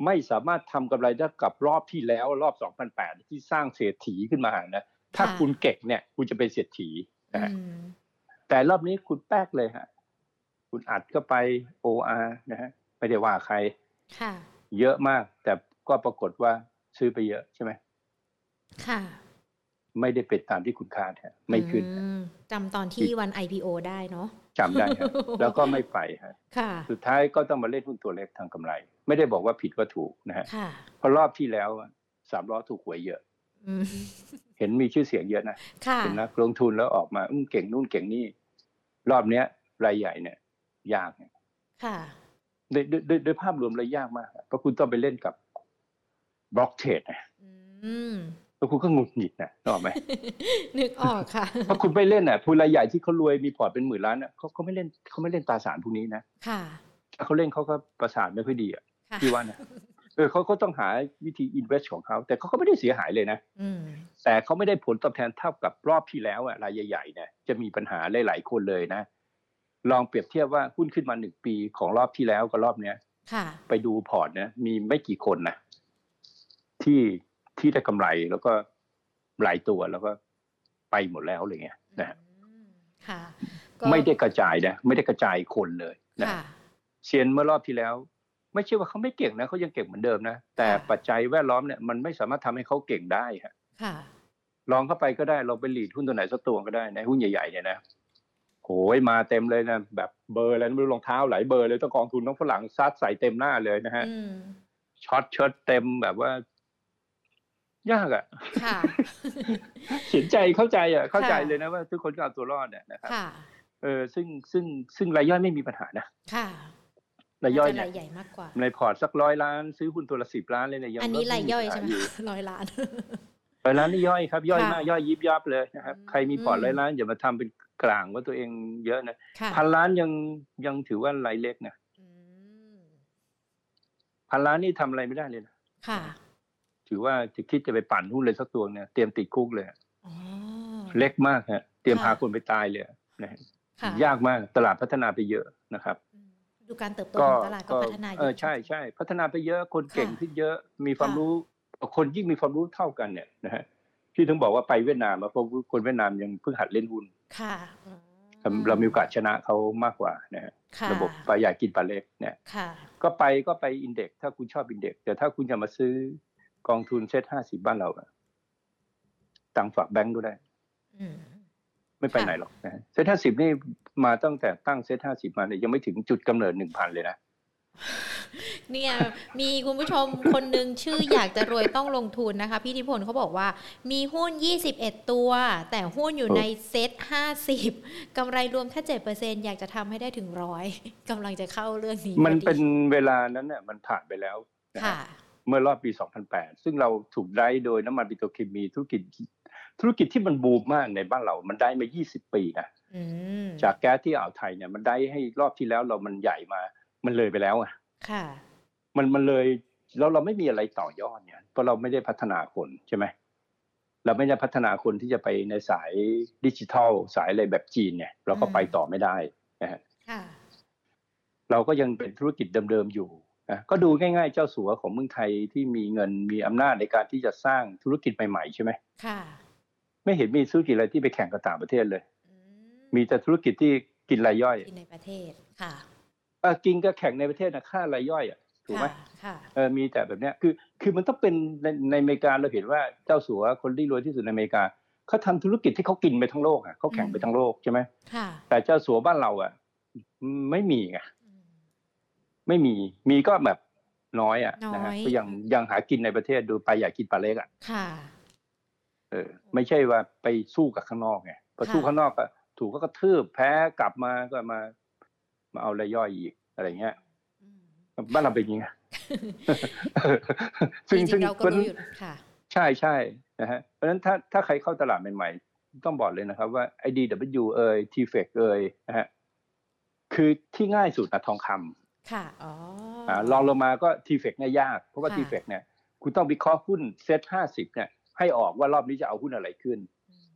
ไม่สามารถทำกำไรได้กับรอบที่แล้วรอบ 2008 ที่สร้างเศรษฐีขึ้นมานะถ้าค่ะคุณเก่งเนี่ย คุณจะเป็นเศรษฐีนะฮะอืมแต่รอบนี้คุณแป๊กเลยฮะ คุณอัดก็ไป OR นะฮะไม่ได้ว่าใครค่ะ เยอะมาก แต่ก็ปรากฏว่าซื้อไปเยอะใช่ไหมค่ะ ไม่ได้เป็นตามที่คุณคาดฮะไม่ขึ้นอืมจำตอนที่วัน IPO ได้เนาะจำได้ฮะแล้วก็ไม่ไปฮะค่ะสุดท้ายก็ต้องมาเล่นหุ้นตัวเล็กทางกำไร ไม่ได้บอกว่าผิดว่าถูกนะฮะค่ะเพราะรอบที่แล้วอะสามล้อถูกหวยเยอะอืมเห็นมีชื่อเสียงเยอะนะค่ะเป็นนักลงทุนแล้วออกมาอืมเก่งนู่นเก่งนี่ รอบเนี้ย รายใหญ่เนี่ย ยากเนี่ยค่ะ โดยโดยโดยโดยภาพรวมเลยยากมากเพราะคุณต้องไปเล่นกับบล็อกเทรดนะอืมแล้วคุณก็หงุดหงิดนะนึกออกไหมนึกออกค่ะเพราะคุณไปเล่นอะผู้รายใหญ่ที่เขารวยมีพอร์ตเป็นหมื่นล้านอะเขาเขาไม่เล่นเขาไม่เล่นตราสารพวกนี้นะค่ะถ้าเขาเล่นเขาก็ประสาทไม่ค่อยดีอะค่ะพี่ว่านะเออเขาก็ต้องหาวิธีอินเวสของเขาแต่เขาก็ไม่ได้เสียหายเลยนะอืมแต่เขาไม่ได้ผลตอบแทนเท่ากับรอบที่แล้วอะรายใหญ่ๆเนี่ยจะมีปัญหาหลายๆคนเลยนะ ลองเปรียบเทียบว่าหุ้นขึ้นมาหนึ่งปีของรอบที่แล้วกับรอบเนี้ยค่ะไปดูพอร์ตนะมีไม่กี่คนนะที่ที่ได้กำไรแล้วก็หลายตัวแล้วก็ไปหมดแล้วเลยไงนะฮะอืมค่ะก็ไม่ได้กระจายนะไม่ได้กระจายคนเลยนะค่ะเซียนเมื่อรอบที่แล้ว ไม่ใช่ว่าเขาไม่เก่งนะเขายังเก่งเหมือนเดิมนะแต่ค่ะปัจจัยแวดล้อมเนี่ยมันไม่สามารถทำให้เขาเก่งได้ฮะค่ะลองเข้าไปก็ได้ลองไปหลีดหุ้นตัวไหนสักตัวก็ได้ในหุ้นใหญ่ๆเนี่ยนะ โหยมาเต็มเลยนะแบบเบอร์อะไรไม่รู้รองเท้าหลายเบอร์เลยต้องกองทุนต้องฝรั่งซัดใส่เต็มหน้าเลยนะฮะอืมช็อตเชิดเต็มแบบว่า ยากอะ่ะค่ะเห็นใจเข้าใจอะ่ะ เข้าใจค่ะเลยนะว่าทุกคนก็เอาตัวรอดเนี่ยนะครับค่ะเออซึ่งซึ่งซึ่งรายย่อยไม่มีปัญหานะค่ะรายย่อยน่าจะเนี่ยรายใหญ่มากกว่าในพอร์ตสักร้อยล้าน ซื้อหุ้นตัวละสิบล้านเลยเนี่ยยังอันนี้ก็รายย่อยปัญใช่หาไหมคะร้อยล้าน ร้อยล้านนี่ย่อยครับ ย่อยค่ะมากย่อยยิบยับเลยนะครับอืมใครมีพอร์ตร้อยล้านอย่ามาทำเป็นกลางว่าตัวเองเยอะนะค่ะพันล้านยังยังถือว่ารายเล็กนะอืมพันล้านนี่ทำอะไรไม่ได้เลยนะค่ะ ถือว่าจะคิดจะไปปั่นหุ้นเลยสักตัวเนี่ยเตรียมติดคุกเลยอ๋อเล็กมากฮะ เตรียมค่ะพาคนไปตายเลยนะฮะค่ะยากมากตลาดพัฒนาไปเยอะนะครับอืมดูการเติบโตก็ของตลาดก็ก็พัฒนาอยู่เออใช่ใช่พัฒนาไปเยอะคนเก่งค่ะขึ้นเยอะมีความค่ะรู้ คนยิ่งมีความรู้เท่ากันเนี่ยนะฮะพี่ถึงบอกว่าไปเวียดนามมาเพราะคนเวียดนามยังเพิ่งหัดเล่นหุ้นค่ะอืมเรามีโอกาสชนะเขามากกว่านะฮะค่ะระบบปลาใหญ่กินปลาเล็กเนี่ยค่ะก็ไปก็ไป index ถ้าคุณชอบ index แต่ถ้าคุณจะมาซื้อกองทุนเซ็ตห้าสิบบ้านเราอะตังค์ฝากแบงก์ก็ได้อืมไม่ไปค่ะไหนหรอกนะฮะเซ็ตห้าสิบนี่มาตั้งแต่ตั้งเซ็ตห้าสิบมาเนี่ยยังไม่ถึงจุดกำเนิดหนึ่งพันเลยนะ เนี่ยมีคุณผู้ชมคนหนึ่งชื่ออยากจะรวยต้องลงทุนนะคะ พี่ทิพลเขาบอกว่า มีหุ้น 21 ตัว แต่หุ้นอยู่ในเซ็ต50กำไรรวมแค่7%อยากจะทำให้ได้ถึงร้อยกำลังจะเข้าเรื่องนี้มันพอดีเป็นเวลานั้นเนี่ยมันผ่านไปแล้วนะฮะค่ะเมื่อรอบปี 2008 ซึ่งเราถูกได้โดยน้ำมันปิโตรเคมีธุรกิจธุรกิจที่มันบูมมากในบ้านเรา มันได้มา 20 ปีนะอืมจากแก๊สที่อ่าวไทยเนี่ย มันได้ให้รอบที่แล้วเรามันใหญ่มา มันเลยไปแล้วอะ ค่ะ มันมันเลยแล้วเราไม่มีอะไรต่อยอดเนี่ยเพราะเราไม่ได้พัฒนาคนใช่ไหมเราไม่ได้พัฒนาคนที่จะไปในสายดิจิทัลสายอะไรแบบจีนเนี่ย เราก็ไปต่อไม่ได้นะฮะค่ะเราก็ยังเป็นธุรกิจเดิมๆอยู่อะก็ดูง่ายๆเจ้าสัวของเมืองไทยที่มีเงินมีอำนาจในการที่จะสร้างธุรกิจใหม่ๆใช่ไหมค่ะ ไม่เห็นมีธุรกิจอะไรที่ไปแข่งกับต่างประเทศเลยอืมีแต่ธุรกิจที่กินรายย่อยที่ในประเทศค่ะเออกินก็แข่งในประเทศนะค่ารายย่อยอะ ถูกไหมค่ะค่ะเออมีแต่แบบเนี้ยคือคือมันต้องเป็นในในอเมริกาเราเห็นว่าเจ้าสัวคนที่รวยที่สุดในอเมริกาเขาทำธุรกิจที่เขากินไปทั้งโลกอะเขาแข่งไปทั้งโลกใช่ไหมค่ะแต่เจ้าสัวบ้านเราอะ ไม่มีไงอืมไม่มีมีก็แบบน้อยอะนะฮะน้อยก็ยังยังหากินในประเทศดูไปอยากกินปลาเล็กอะค่ะเออ ไม่ใช่ว่าไปสู้กับข้างนอกไงพอค่ะสู้ข้างนอกก็ถูกก็กระทืบแพ้กลับมาก็มา มาเอารายย่อยอีกอะไรเงี้ยอืม บ้านเราเป็นอย่างงี้ไงจริงๆเราก็รู้อยู่ค่ะใช่ใช่นะฮะเพราะฉะนั้นถ้าถ้าใครเข้าตลาดใหม่ๆ ต้องบอกเลยนะครับว่า IDW เอ่ย TFX เอ่ยนะฮะคือที่ง่ายสุดนะทองคำค่ะอ๋ออ่าลองลงมาก็ TFX เนี่ยยาก เพราะว่าค่ะ TFX เนี่ย คุณต้องวิเคราะห์หุ้นเซ็ตห้าสิบเนี่ยให้ออกว่ารอบนี้จะเอาหุ้นอะไรขึ้นอืม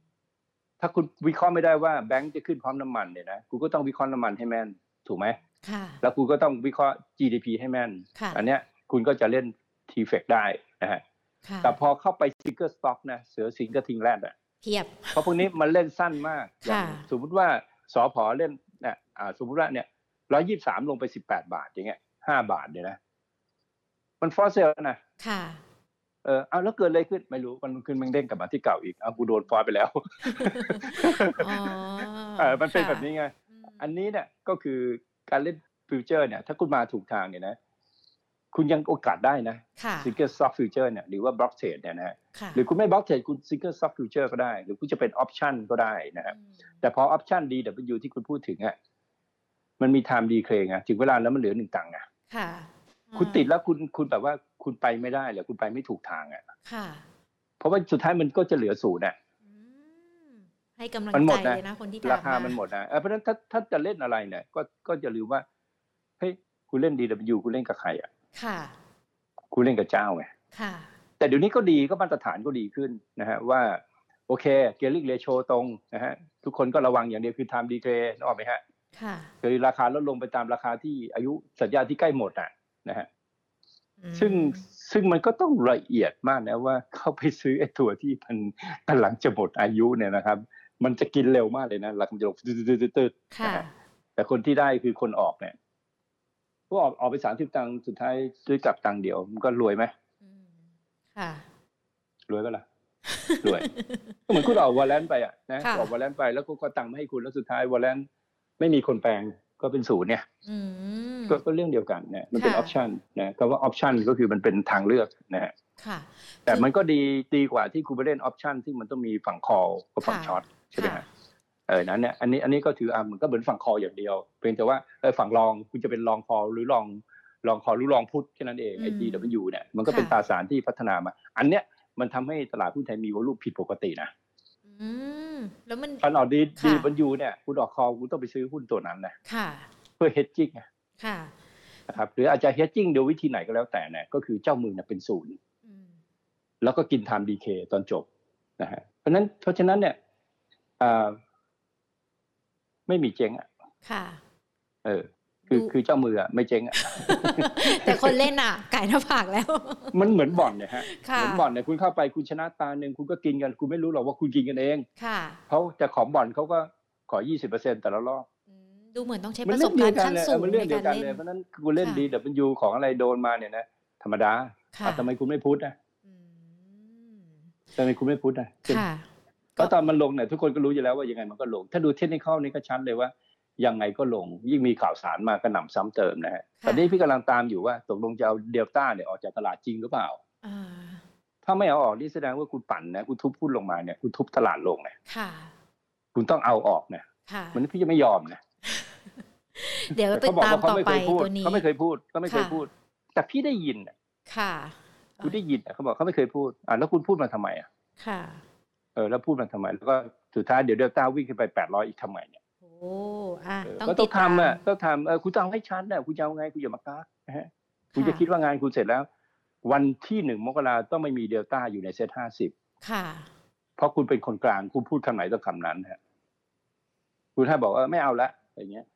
ถ้าคุณวิเคราะห์ไม่ได้ว่าแบงก์จะขึ้นพร้อมน้ำมันเนี่ยนะคุณก็ต้องวิเคราะห์น้ำมันให้แม่น ถูกไหมค่ะแล้วคุณก็ต้องวิเคราะห์ GDP ให้แม่นค่ะอันเนี้ยคุณก็จะเล่น TFEX ได้นะฮะค่ะแต่พอเข้าไป single stock นะเสือสิงห์กระทิงแรดอะเทียบเพราะพวกนี้มันเล่นสั้นมากอย่างค่ะสมมุติว่าสอพอเล่นเนี่ยอ่าสมมุติว่าเนี่ยร้อยยี่สามลงไปสิบแปดบาทอย่างเงี้ยห้าบาทเนี่ยนะ มัน force sell นะค่ะเออเอาแล้วเกิดอะไรขึ้นไม่รู้มันขึ้นมันเด้งกลับมาที่เก่าอีกเอากูโดน force ไปแล้วอ๋อเออมันเป็นค่ะแบบนี้ไงม อันนี้เนี่ยก็คือการเล่น future เนี่ยถ้าคุณมาถูกทางเนี่ยนะ คุณยังโอกาสได้นะค่ะ single stock future เนี่ยหรือว่า block trade เนี่ยนะฮะค่ะหรือคุณไม่ block trade คุณ single stock future ก็ได้ หรือคุณจะเป็น option ก็ได้นะครับอืมแต่พอ option DW ที่คุณพูดถึงอะมันมี time decay ไงถึงเวลาแล้วมันเหลือหนึ่งตังค์อะค่ะคุณติดแล้วคุณคุณแบบว่าคุณไปไม่ได้หรือคุณไปไม่ถูกทางอะค่ะเพราะว่าสุดท้ายมันก็จะเหลือศูนย์อะอืม ให้กำลังมันหมดใจนะเลยนะคนที่ราคาถมันหมดนะเออเพราะฉะนั้นถ้าถ้าจะเล่นอะไรเนี่ย ก็ก็จะลืมว่าเฮ้ยคุณเล่น DW คุณเล่นกับใครอะ ค่ะ คุณเล่นกับเจ้าไงค่ะ แต่เดี๋ยวนี้ก็ดีก็มาตรฐานก็ดีขึ้นนะฮะว่าโอเคเกลิกเรโชตรงนะฮะทุกคนก็ระวังอย่างเดียวคือ time decay นึกออกไหมฮะค่ะคือราคาลดลงไปตามราคาที่อายุสัญญาที่ใกล้หมดอะนะฮะอืมซึ่งซึ่งมันก็ต้องละเอียดมากนะว่าเข้าไปซื้อไอ้ตัวที่มันกำลังจะหมดอายุเนี่ยนะครับ มันจะกินเร็วมากเลยนะหลักมันจะลงตืดๆๆๆค่ะนะฮะแต่คนที่ได้คือคนออกเนี่ยก็ออกออกไปสามสิบตังค์สุดท้ายซื้อกลับตังค์เดียวมันก็รวยไหมอืมค่ะรวยก็ล่ะรวยก็เหมือนคุณออกวอลเลนไปอะนะค่ะออกวอลเลนไปแล้วก็ก็ตังค์มาให้คุณแล้วสุดท้ายวอลเลนไม่มีคนแปลงก็เป็นศูนย์เนี่ยอืมก็ก็เรื่องเดียวกันเนี่ยมันเป็นอค่ะอปชันนะคำว่าออปชันก็คือมันเป็นทางเลือกนะฮะค่ะแต่มันก็ดีดีกว่าที่คุณไปเล่นออปชันที่มันต้องมีฝั่งคอลกับฝั่งค่ะช็อต ใช่ไหมค่ะฮะเออนั้นเนี่ยอันนี้อันนี้ก็ถืออะมันก็เหมือนฝั่งคออย่างเดียว เพียงแต่ว่าเออฝั่งรองคุณจะเป็นรองคอหรือรองรองคอหรือรองพุทธแค่นั้นเองไอ้อืม DW เนี่ยมันก็เป็นค่ะตราสารที่พัฒนามา อันเนี้ยมันทำให้ตลาดหุ้นไทยมีวอลุ่มผิดปกตินะอืมแล้วมันตอนออกดีค่ะดีบันยูเนี่ยคุณออกคอคุณต้องไปซื้อหุ้นตัวนั้นนะค่ะเพื่อ hedging ไงค่ะนะครับหรืออาจจะ hedging โดยวิธีไหนก็แล้วแต่เนี่ยก็คือเจ้ามือเนี่ยเป็นศูนย์อืมแล้วก็กิน time decay ตอนจบนะฮะเพราะฉะนั้นเพราะฉะนั้นเนี่ยอ่า ไม่มีเจ๊งอะ ค่ะ เออ คือดูคือเจ้ามืออะไม่เจ๊งอะ แต่คนเล่นอะไก่หน้าผากแล้ว มันเหมือนบ่อนเนี่ยฮะค่ะเหมือนบ่อนเนี่ยคุณเข้าไปคุณชนะตาหนึ่งคุณก็กินกัน คุณไม่รู้หรอกว่าคุณกินกันเอง ค่ะเขาแต่ของบ่อนเขาก็ขอ20%แต่ละรอบอืมดูเหมือนต้องใช้มัประเรื่สบเดีการยวณ์กัขั้นเลยสูเอองมันเรื่ในองเดียกาวรกันเล่เลยนเพราะฉะนั้นคุณเล่นค่ะดีแต่มันยูของอะไรโดนมาเนี่ยนะธรรมดาค่ะอะทำไมคุณไม่พูดนะอืมทำไมคุณไม่พูดนะค่ะ เพราะตอนมันลงเนี่ยทุกคนก็รู้อยู่แล้วว่ายังไงมันก็ลง ถ้าดูเทคนิคนี่ก็ชัดเลยว่ายังไงก็ลง ยิ่งมีข่าวสารมากระหน่ำซ้ำเติมนะฮะค่ะตอนนี้พี่กำลังตามอยู่ว่าตกลงจะเอาเดลต้าเนี่ยออกจากตลาดจริงหรือเปล่าอ่าถ้าไม่เอาออกนี่แสดงว่าคุณปั่นนะคุณทุบหุ้นลงมาเนี่ยคุณทุบตลาดลงเนี่ยค่ะคุณต้องเอาออกเนี่ยค่ะมันพี่จะไม่ยอมนะเดี๋ยวแต่ติดเขาบอกตามว่าเขาต่อไม่ไปเคยพูดตัวนี้เขาไม่เคยพูดเขาไม่เคยค่ะพูด แต่พี่ได้ยินน่ะค่ะ คุณได้ยินน่ะเขาบอกเขาไม่เคยพูดอะแล้วคุณพูดมาทำไมอะค่ะเออแล้วพูดมาทำไม แล้วก็สุดท้ายเดี๋ยวเดลต้าวิ่งขึ้นไปแปดร้อยอีกทำไมเนี่ยโอ้อะเออต้องก็ติต้อดงตามทำอะต้องทำเออคุณต้องเอาให้ชัดน่ะคุณจะเอาไงคุณอย่ามากักนะฮะคุณจะค่ะคิดว่างานคุณเสร็จแล้ว วันที่หนึ่งมกราต้องไม่มีเดลต้าอยู่ในเซตห้าสิบค่ะ เพราะคุณเป็นคนกลางคุณพูดคำไหนต้องคำนั้นฮะคุณถ้าบอกว่าไม่เอาละอะไรเงี้ย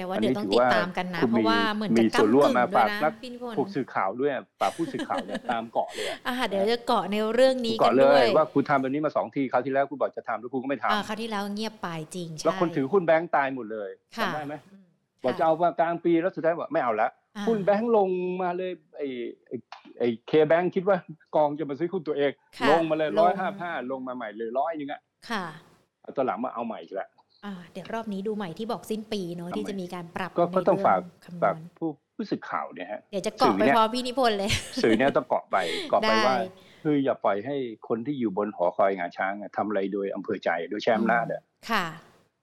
แต่แต่ว่าเดี๋ยวต้องติดตามกันนะ เพราะว่าเหมือนจะก้ำกึ่งด้วยนะพี่นิพนธ์พวกสื่อข่าวด้วยฝากผู้สื่อข่าวเนี่ยตามเกาะเลยอ่าเดี๋ยวจะเกาะในเรื่องนี้กันด้วยว่าคุณทำแบบนี้มาสองทีคราวที่แล้วคุณบอกจะทำแล้วคุณก็ไม่ทำอ่าคราวที่แล้วเงียบไปจริงใช่แล้วคนถือหุ้นแบงก์ตายหมดเลยจำได้ไหมบอกจะเอามากลางปีแล้วสุดท้ายบอกไม่เอาละหุ้นแบงก์ลงมาเลยไอ้ไอ้เคแบงก์คิดว่ากองจะมาซื้อหุ้นตัวเอง ลงมาเลยร้อยห้าห้าลงมาใหม่เลยร้อยนึงอะค่ะตอนหลังมาเอาใหม่ละ เดี๋ยวรอบนี้ดูใหม่ที่บอกสิ้นปีเนาะที่จะมีการปรับก็ต้องฝากฝากผู้ผู้สื่อข่าวเนี่ยฮะเดี๋ยวจะเกาะไปพอพี่นิพนธ์เลย สื่อเนี้ยต้องเกาะไปเกาะไปว่าคืออย่าปล่อยให้คนที่อยู่บนหอคอยงาช้างทำอะไรโดยอำเภอใจโดยแชมป์หน้าเด้อค่ะ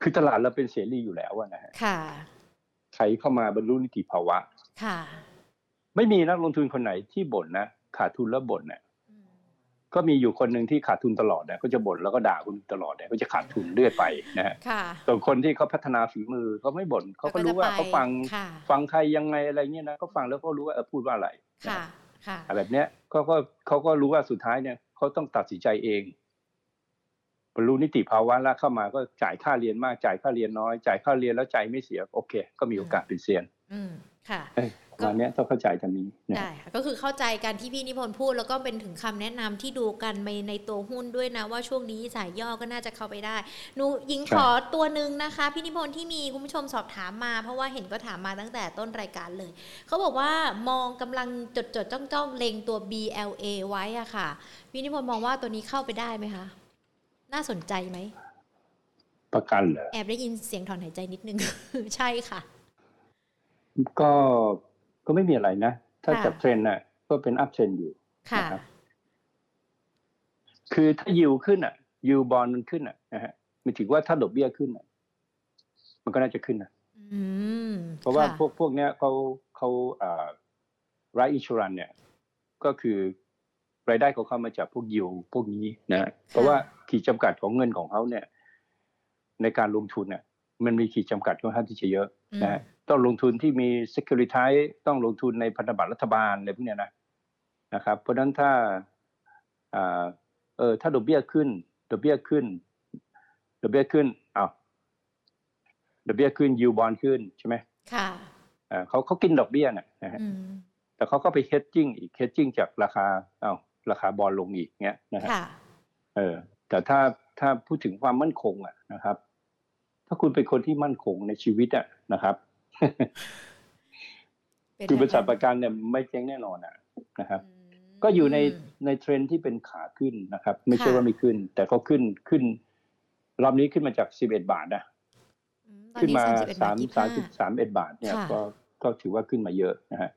คือตลาดเราเป็นเสรีอยู่แล้วนะฮะค่ะใครเข้ามาบรรลุนิติภาวะ ค่ะ ไม่มีนักลงทุนคนไหนที่บ่นนะขาดทุนแล้วบ่นเนี่ย ก็มีอยู่คนหนึ่งที่ขาดทุนตลอดเนี่ยก็จะบ่นแล้วก็ด่าคุณตลอดเนี่ยก็จะขาดทุนเรื่อยไปนะฮะส่วนคนที่เขาพัฒนาฝีมือเขาไม่บ่นเขาก็รู้ว่าเขาฟังฟังใครยังไงอะไรเงี้ยนะเขาฟังแล้วก็รู้ว่าเออพูดว่าอะไรค่ะค่ะแบบเนี้ยเขาก็เขาก็รู้ว่าสุดท้ายเนี่ยเขาต้องตัดสินใจเองบรรลุนิติภาวะแล้วเข้ามาก็จ่ายค่าเรียนมากจ่ายค่าเรียนน้อย จ่ายค่าเรียนแล้วใจไม่เสีย โอเค ก็มีโอกาสเป็นเซียน อืมค่ะ ตอนนี้ต้องเข้าใจกันนี้ได้ก็คือเข้าใจกันที่พี่นิพนธ์พูด แล้วก็เป็นถึงคำแนะนำที่ดูกันในในตัวหุ้นด้วยนะ ว่าช่วงนี้สายย่อก็น่าจะเข้าไปได้หนูยิงขอตัวหนึ่งนะคะ พี่นิพนธ์ที่มีคุณผู้ชมสอบถามมา เพราะว่าเห็นก็ถามมาตั้งแต่ต้นรายการเลยเขาบอกว่ามองกำลังจดจดจ้องจ้องเล็งตัว BLA ไว้อะค่ะ พี่นิพนธ์มองว่าตัวนี้เข้าไปได้ไหมคะ น่าสนใจไหมประกันเหรอแอบได้ยินเสียงถอนหายใจนิดนึง ใช่ค่ะ ก็ ก็ไม่มีอะไรนะ ถ้าจับเทรนน่ะ ก็เป็นอัพเทรนอยู่นะครับคือถ้ายิวขึ้นอะยิวบอลมันขึ้นอะนะฮะมันถือว่าถ้าดอกเบี้ยขึ้นอะ มันก็น่าจะขึ้นนะเพราะว่าพวกพวกเนี้ยเขาเขาอ่าไรอิชูรันเนี่ย ก็คือรายได้เขาเข้ามาจากพวกยิวพวกนี้นะ เพราะว่าขีดจำกัดของเงินของเขาเนี่ย ในการลงทุนเนี่ยมันมีขีดจำกัดค่อนข้างที่จะเยอะนะ ต้องลงทุนที่มี security ต้องลงทุนในพันธบัตรรัฐบาลอะไรพวกนี้นะนะครับ เพราะฉะนั้นถ้าเออถ้าดอกเบี้ยขึ้นดอกเบี้ยขึ้นดอกเบี้ยขึ้นอ้าวดอกเบี้ยขึ้นยูบอลขึ้นใช่ไหมค่ะเขาเขากินดอกเบี้ยนะฮะแต่เขาก็ไปเฮดจิ้งอีกเฮดจิ้งจากราคาอ้าวราคาบอลลงอีกเงี้ยนะครับเออ แต่ถ้าถ้าพูดถึงความมั่นคงอะนะครับ ถ้าคุณเป็นคนที่มั่นคงในชีวิตอะนะครับ คือบริษัทประกันเนี่ยไม่เจ๊งแน่นอนอะนะครับ ก็อยู่ในในเทรนที่เป็นขาขึ้นนะครับ ไม่ใช่ว่าไม่ขึ้น แต่ก็ขึ้นขึ้น รอบนี้ขึ้นมาจากสิบเอ็ดบาทนะขึ้นมาสามสามสิบสามเอ็ดบาท เนี่ย ก็ก็ถือว่าขึ้นมาเยอะนะฮะ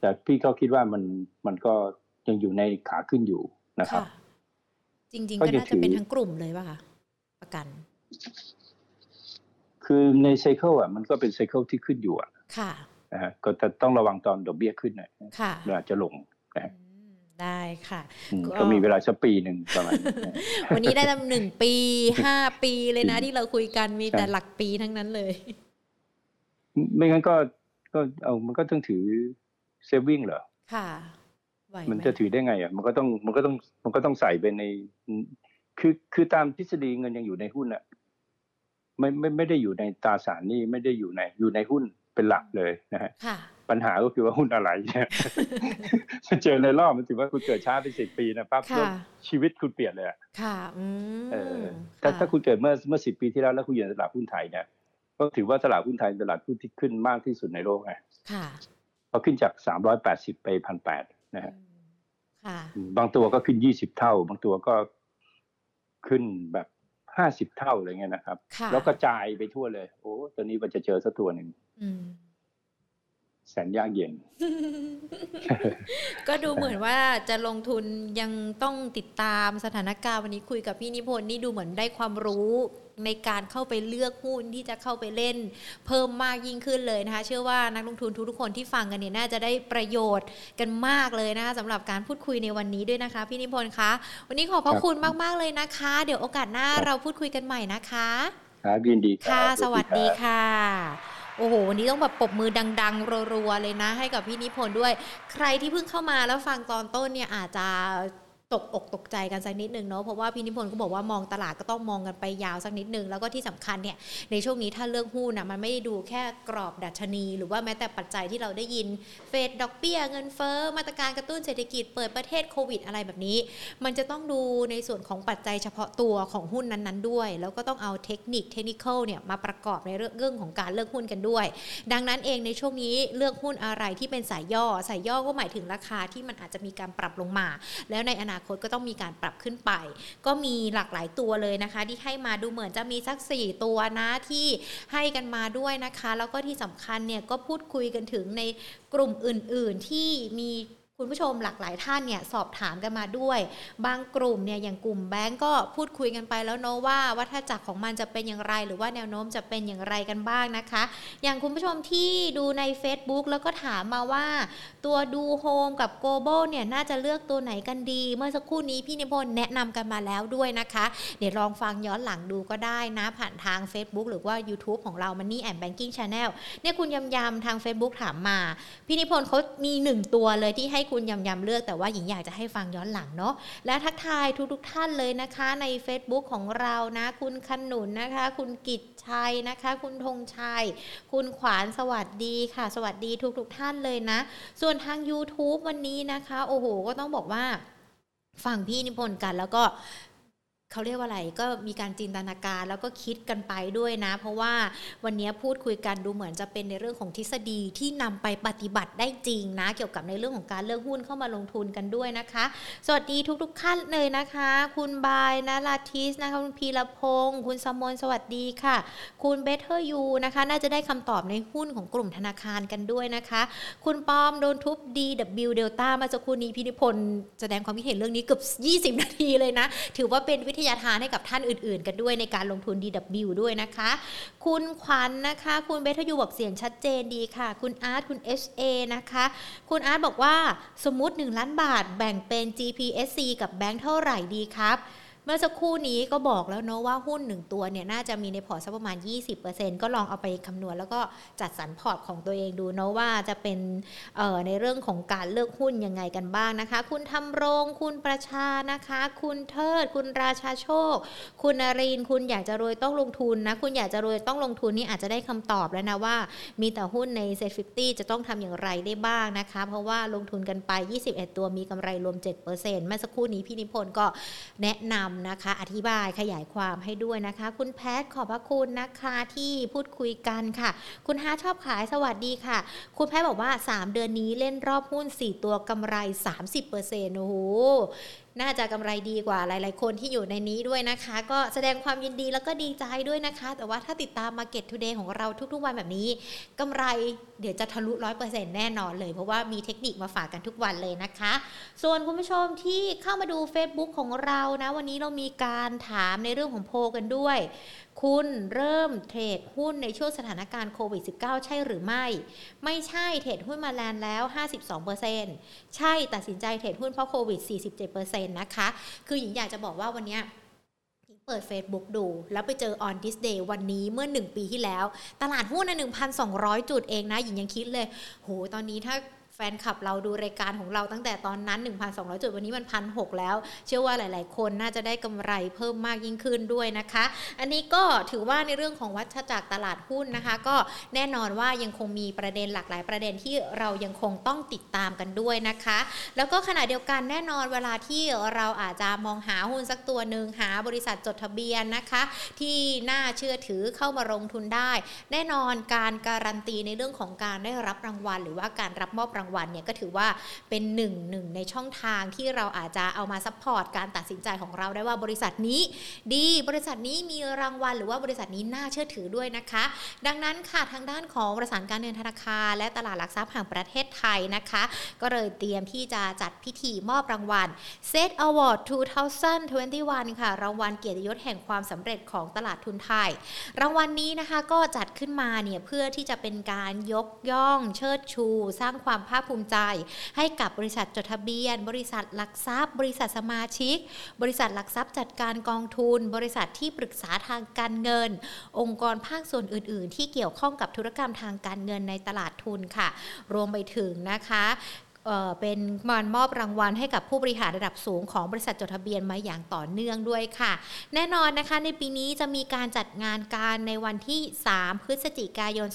แต่พี่ก็คิดว่ามันมันก็ยังอยู่ในขาขึ้นอยู่นะครับ จริง ๆ ก็น่าจะเป็นทั้งกลุ่มเลยป่ะคะประกัน คือในไซเคิลอะมันก็เป็นไซเคิลที่ขึ้นอยู่อะค่ะนะฮะก็จะต้องระวังตอนดอกเบี้ยขึ้นนะค่ะเวลาจะลงนะได้ค่ะ ก็มีเวลาสักปีหนึ่งประมาณวันนี้ได้ตั้งหนึ่งปีห้าปีเลยนะที่เราคุยกันมีแต่หลักปีทั้งนั้นเลย ไม่งั้นก็ก็เอามันก็ต้องถือเซฟวิ่งเหรอ ค่ะมันจะถือได้ไงอะ มันก็ต้องมันก็ต้องมันก็ต้องใส่ไปใน คือคือตามทฤษฎีเงินยังอยู่ในหุ้นอะ ไม่ไม่ไม่ได้อยู่ในตราสารนี่ไม่ได้อยู่ในอยู่ในหุ้นเป็นหลักเลยนะฮะปัญหาก็คือว่าหุ้นอะไรเนี่ยมันเจอในรอบมันถือว่าคุณเกิดช้าไปสิบปีนะปั๊บชีวิตคุณเปลี่ยนเลยอะค่ะเออถ้าถ้าคุณเกิดเมื่อเมื่อสิบปีที่แล้วแล้วคุณอยู่ในตลาดหุ้นไทยเนี่ยก็ถือว่าตลาดหุ้นไทยเป็นตลาดหุ้นที่ขึ้นมากที่สุดในโลกไงค่ะพอขึ้นจากสามร้อยแปดสิบไปพันแปดนะฮะบางตัวก็ขึ้นยี่สิบเท่า บางตัวก็ขึ้นแบบ ห้าสิบเท่าอะไรเงี้ยนะครับ แล้วก็จายไปทั่วเลย โอ้ตัวนี้มันจะเจอสักตัวหนึ่งแสนยากเย็น ก็ดูเหมือนว่าจะลงทุนยังต้องติดตามสถานการณ์วันนี้คุยกับพี่นิพนธ์นี่ดูเหมือนได้ความรู้ ในการเข้าไปเลือกหุ้นที่จะเข้าไปเล่น เพิ่มมากยิ่งขึ้นเลยนะคะ เชื่อว่านักลงทุนทุกๆคนที่ฟังกันเนี่ยน่าจะได้ประโยชน์กันมากเลยนะคะสำหรับการพูดคุยในวันนี้ด้วยนะคะ พี่นิพนธ์คะ วันนี้ขอบพระคุณมากๆเลยนะคะ เดี๋ยวโอกาสหน้าเราพูดคุยกันใหม่นะคะครับยินดีค่ะ สวัสดีค่ะโอ้โห วันนี้ต้องแบบปรบมือดัง ๆ รัว ๆ เลยนะ ให้กับพี่นิพนธ์ด้วย ใครที่เพิ่งเข้ามาแล้วฟังตอนต้นเนี่ยอาจจะ ตกอกตกใจกันสักนิดนึงเนาะเพราะว่าพี่นิพนธ์ก็บอกว่ามองตลาดก็ต้องมองกันไปยาวสักนิดนึง แล้วก็ที่สำคัญเนี่ยในช่วงนี้ถ้าเลือกหุ้นนะมันไม่ได้ดูแค่กรอบดัชนี หรือว่าแม้แต่ปัจจัยที่เราได้ยินเฟดดอกเบี้ยเงินเฟ้อมาตรการกระตุ้นเศรษฐกิจเปิดประเทศโควิดอะไรแบบนี้ มันจะต้องดูในส่วนของปัจจัยเฉพาะตัวของหุ้นนั้นๆด้วย แล้วก็ต้องเอาเทคนิคเทคนิคเนี่ยมาประกอบในเรื่องของการเลือกหุ้นกันด้วย ดังนั้นเองในช่วงนี้เลือกหุ้นอะไรที่เป็นสายย่อสายย่อก็หมายถึงราคาที่มันอาจจะมีการปรับลงมา แล้วในอนาคตก็ต้องมีการปรับขึ้นไป ก็มีหลากหลายตัวเลยนะคะ ที่ให้มาดูเหมือนจะมีสัก 4 ตัวนะที่ให้กันมาด้วยนะคะ แล้วก็ที่สำคัญเนี่ยก็พูดคุยกันถึงในกลุ่มอื่น ๆ ที่มี คุณผู้ชมหลากหลายท่านเนี่ยสอบถามกันมาด้วย บางกลุ่มเนี่ยอย่างกลุ่มแบงก์ก็พูดคุยกันไปแล้วเนาะว่าวัฏจักรของมันจะเป็นอย่างไร หรือว่าแนวโน้มจะเป็นอย่างไรกันบ้างนะคะ อย่างคุณผู้ชมที่ดูใน Facebook แล้วก็ถามมาว่า ตัว DoHome กับ Global เนี่ยน่าจะเลือกตัวไหนกันดี เมื่อสักครู่นี้พี่นิพนธ์แนะนำกันมาแล้วด้วยนะคะ เดี๋ยวลองฟังย้อนหลังดูก็ได้นะ ผ่านทาง Facebook หรือว่า YouTube ของเรา Money and Banking Channelเนี่ยคุณยำยำทาง Facebook ถามมา พี่นิพนธ์เขามีหนึ่งตัวเลยที่ให้คุณยำยำเลือกแต่ว่าหญิงอยากจะให้ฟังย้อนหลังเนาะและทักทายทุกๆท่านเลยนะคะใน Facebook ของเรานะ คุณขนุนนะคะ คุณกิจชัยนะคะ คุณธงชัย คุณขวานสวัสดีค่ะ สวัสดีทุกๆท่านเลยนะ ส่วนทาง YouTube วันนี้นะคะ โอ้โห ก็ต้องบอกว่าฟังพี่นิพนธ์กันแล้วก็ เขาเรียกว่าอะไรก็มีการจินตนาการแล้วก็คิดกันไปด้วยนะ เพราะว่าวันนี้พูดคุยกันดูเหมือนจะเป็นในเรื่องของทฤษฎีที่นำไปปฏิบัติได้จริงนะ เกี่ยวกับในเรื่องของการเลือกหุ้นเข้ามาลงทุนกันด้วยนะคะ สวัสดีทุกๆท่านเลยนะคะ คุณบายนะลาทิสนะคะคุณพีรพงศ์คุณสมนสวัสดีค่ะ คุณ Better You นะคะ น่าจะได้คำตอบในหุ้นของกลุ่มธนาคารกันด้วยนะคะ คุณปอมโดนทุบ DW Delta มาจากคุณนีพี่นิพนธ์แสดงความคิดเห็นเรื่องนี้เกือบ 20 นาทีเลยนะ ถือว่าเป็นวิทยาทานให้กับท่านอื่นๆ กันด้วยในการลงทุน DW ด้วยนะคะ คุณขวัญนนะคะ คุณ Better You บอกเสียงชัดเจนดีค่ะ คุณอาร์ตคุณ SA นะคะ คุณอาร์ตบอกว่าสมมติ 1 ล้านบาทแบ่งเป็น GPSC กับแบงค์เท่าไหร่ดีครับ เมื่อสักครู่นี้ก็บอกแล้วเนาะว่าหุ้นหนึ่งตัวเนี่ยน่าจะมีในพอร์ตสักประมาณ 20%ก็ลองเอาไปคำนวณแล้วก็จัดสรรพอร์ตของตัวเองดูเนาะว่าจะเป็นในเรื่องของการเลือกหุ้นยังไงกันบ้างนะคะ คุณธำรงคุณประชานะคะ คุณเทิด คุณราชาโชค คุณนรินคุณอยากจะรวยต้องลงทุนนะ คุณอยากจะรวยต้องลงทุนนี่อาจจะได้คำตอบแล้วนะว่า มีแต่หุ้นในเซ็ตฟิจะต้องทำอย่างไรได้บ้างนะคะ เพราะว่าลงทุนกันไป 21 ตัวมีกำไรรวม 7%เมื่อสักครู่นี้พี่นิพนธ์ก็แนะนำนะคะ อธิบายขยายความให้ด้วยนะคะ คุณแพทขอบพระคุณนะคะที่พูดคุยกันค่ะ คุณฮาชอบขายสวัสดีค่ะ คุณแพทบอกว่า 3 เดือนนี้เล่นรอบหุ้น 4 ตัวกำไร 30%โอ้โห น่าจะกำไรดีกว่าหลาย ๆ คนที่อยู่ในนี้ด้วยนะคะ ก็แสดงความยินดีแล้วก็ดีใจด้วยนะคะ แต่ว่าถ้าติดตาม Market Today ของเราทุก ๆ วันแบบนี้กำไรเดี๋ยวจะทะลุร้อยเแน่นอนเลย เพราะว่ามีเทคนิคมาฝากกันทุกวันเลยนะคะ ส่วนคุณผู้ชมที่เข้ามาดู Facebook ของเรานะ วันนี้เรามีการถามในเรื่องของโพกันด้วย คุณเริ่มเทรดหุ้นในช่วงสถานการณ์โควิด -19 ใช่หรือไม่ ไม่ใช่เทรดหุ้นมาแลนแล้ว 52%ใช่ตัดสินใจเทรดหุ้นเพราะโควิด 47%นะคะ คือหญิงอยากจะบอกว่าวันนี้เปิด Facebook ดู แล้วไปเจอ on this day วันนี้เมื่อ 1 ปีที่แล้ว ตลาดหุ้นใน1,200 จุดเองนะ หญิงยังคิดเลย โห ตอนนี้ถ้า แฟนคลับเราดูรายการของเราตั้งแต่ตอนนั้น 1,200 จุด วันนี้มันพันหแล้ว เชื่อว่าหลาย ๆ คนน่าจะได้กำไรเพิ่มมากยิ่งขึ้นด้วยนะคะ อันนี้ก็ถือว่าในเรื่องของวัฏจักรตลาดหุ้นนะคะ ก็แน่นอนว่ายังคงมีประเด็นหลากหลายประเด็นที่เรายังคงต้องติดตามกันด้วยนะคะ แล้วก็ขณะเดียวกันแน่นอนเวลาที่เราอาจจะมองหาหุ้นสักตัวหนึ่งหาบริษัทจดทะเบียนนะคะ ที่น่าเชื่อถือเข้ามาลงทุนได้ แน่นอนการการันตีในเรื่องของการได้รับรางวัล หรือว่าการรับมอบรางางวัลเนี่ยก็ถือว่าเป็นหนึ่งหนึ่งในช่องทางที่เราอาจจะเอามา support การตัดสินใจของเราได้ว่าบริษัทนี้ ดีบริษัทนี้มีรางวัล หรือว่าบริษัทนี้น่าเชื่อถือด้วยนะคะ ดังนั้นค่ะทางด้านของประสานการเงินธนาคาร และตลาดหลักทรัพย์แห่งประเทศไทยนะคะ ก็เลยเตรียมที่จะจัดพิธีมอบรางวัล Set Award 2021 ค่ะ รางวัลเกียรติยศแห่งความสำเร็จของตลาดทุนไทย รางวัลนนี้นะคะก็จัดขึ้นมาเนี่ยเพื่อที่จะเป็นการยกย่องเชิดชู สร้างความภาคภูมิใจ ให้กับบริษัทจดทะเบียน บริษัทหลักทรัพย์ บริษัทสมาชิก บริษัทหลักทรัพย์จัดการกองทุน บริษัทที่ปรึกษาทางการเงิน องค์กรภาคส่วนอื่น ๆ ที่เกี่ยวข้องกับธุรกรรมทางการเงินในตลาดทุนค่ะ รวมไปถึงนะคะ เป็นมันมอบรางวัลให้กับผู้บริหารระดับสูงของบริษัทจดทะเบียนมาอย่างต่อเนื่องด้วยค่ะ แน่นอนนะคะในปีนี้จะมีการจัดงานการในวันที่ 3 พฤศจิกายน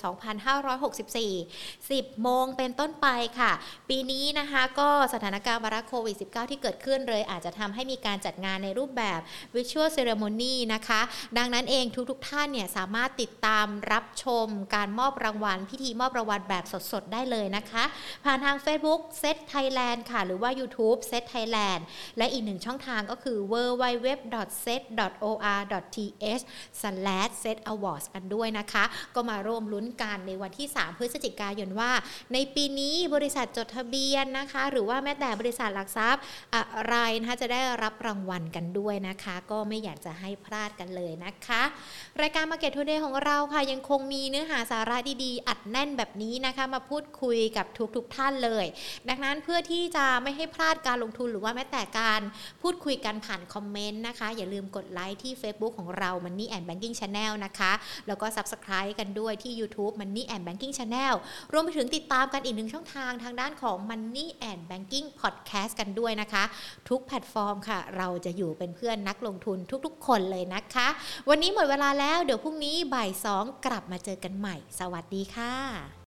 2564 10 โมงเป็นต้นไปค่ะ ปีนี้นะคะก็สถานการณ์วาระโควิด -19 ที่เกิดขึ้นเลย อาจจะทำให้มีการจัดงานในรูปแบบ Virtual Ceremony นะคะ ดังนั้นเองทุกๆทท่านเนี่ยสามารถติดตามรับชมการมอบรางวัล พิธีมอบรางวัลแบบสดๆ ได้เลยนะคะ ผ่านทาง Facebook Set Thailand ค่ะ หรือว่า YouTube Set Thailand และอีกหนึ่งช่องทางก็คือ www.set.or.th/set awards กันด้วยนะคะ ก็มาร่วมลุ้นกันในวันที่ 3 พฤศจิกายนว่า ในปีนี้บริษัทจดทะเบียนนะคะ หรือว่าแม้แต่บริษัทหลักทรัพย์อะไรนะคะจะได้รับรางวัลกันด้วยนะคะ ก็ไม่อยากจะให้พลาดกันเลยนะคะ รายการ Market Today ของเราค่ะ ยังคงมีเนื้อหาสาระดีๆ อัดแน่นแบบนี้นะคะ มาพูดคุยกับทุกๆทท่านเลยดังนั้นเพื่อที่จะไม่ให้พลาดการลงทุนหรือว่าแม้แต่การพูดคุยกันผ่านคอมเมนต์นะคะ อย่าลืมกดไลค์ที่ Facebook ของเรา Money and Banking Channel นะคะ แล้วก็ Subscribe กันด้วยที่ YouTube Money and Banking Channel รวมไปถึงติดตามกันอีกหนึ่งช่องทางทางด้านของ Money and Banking Podcast กันด้วยนะคะ ทุกแพลตฟอร์มค่ะ เราจะอยู่เป็นเพื่อนนักลงทุนทุกๆ คนเลยนะคะ วันนี้หมดเวลาแล้วเดี๋ยวพรุ่งนี้บ่ายสองกลับมาเจอกันใหม่ สวัสดีค่ะ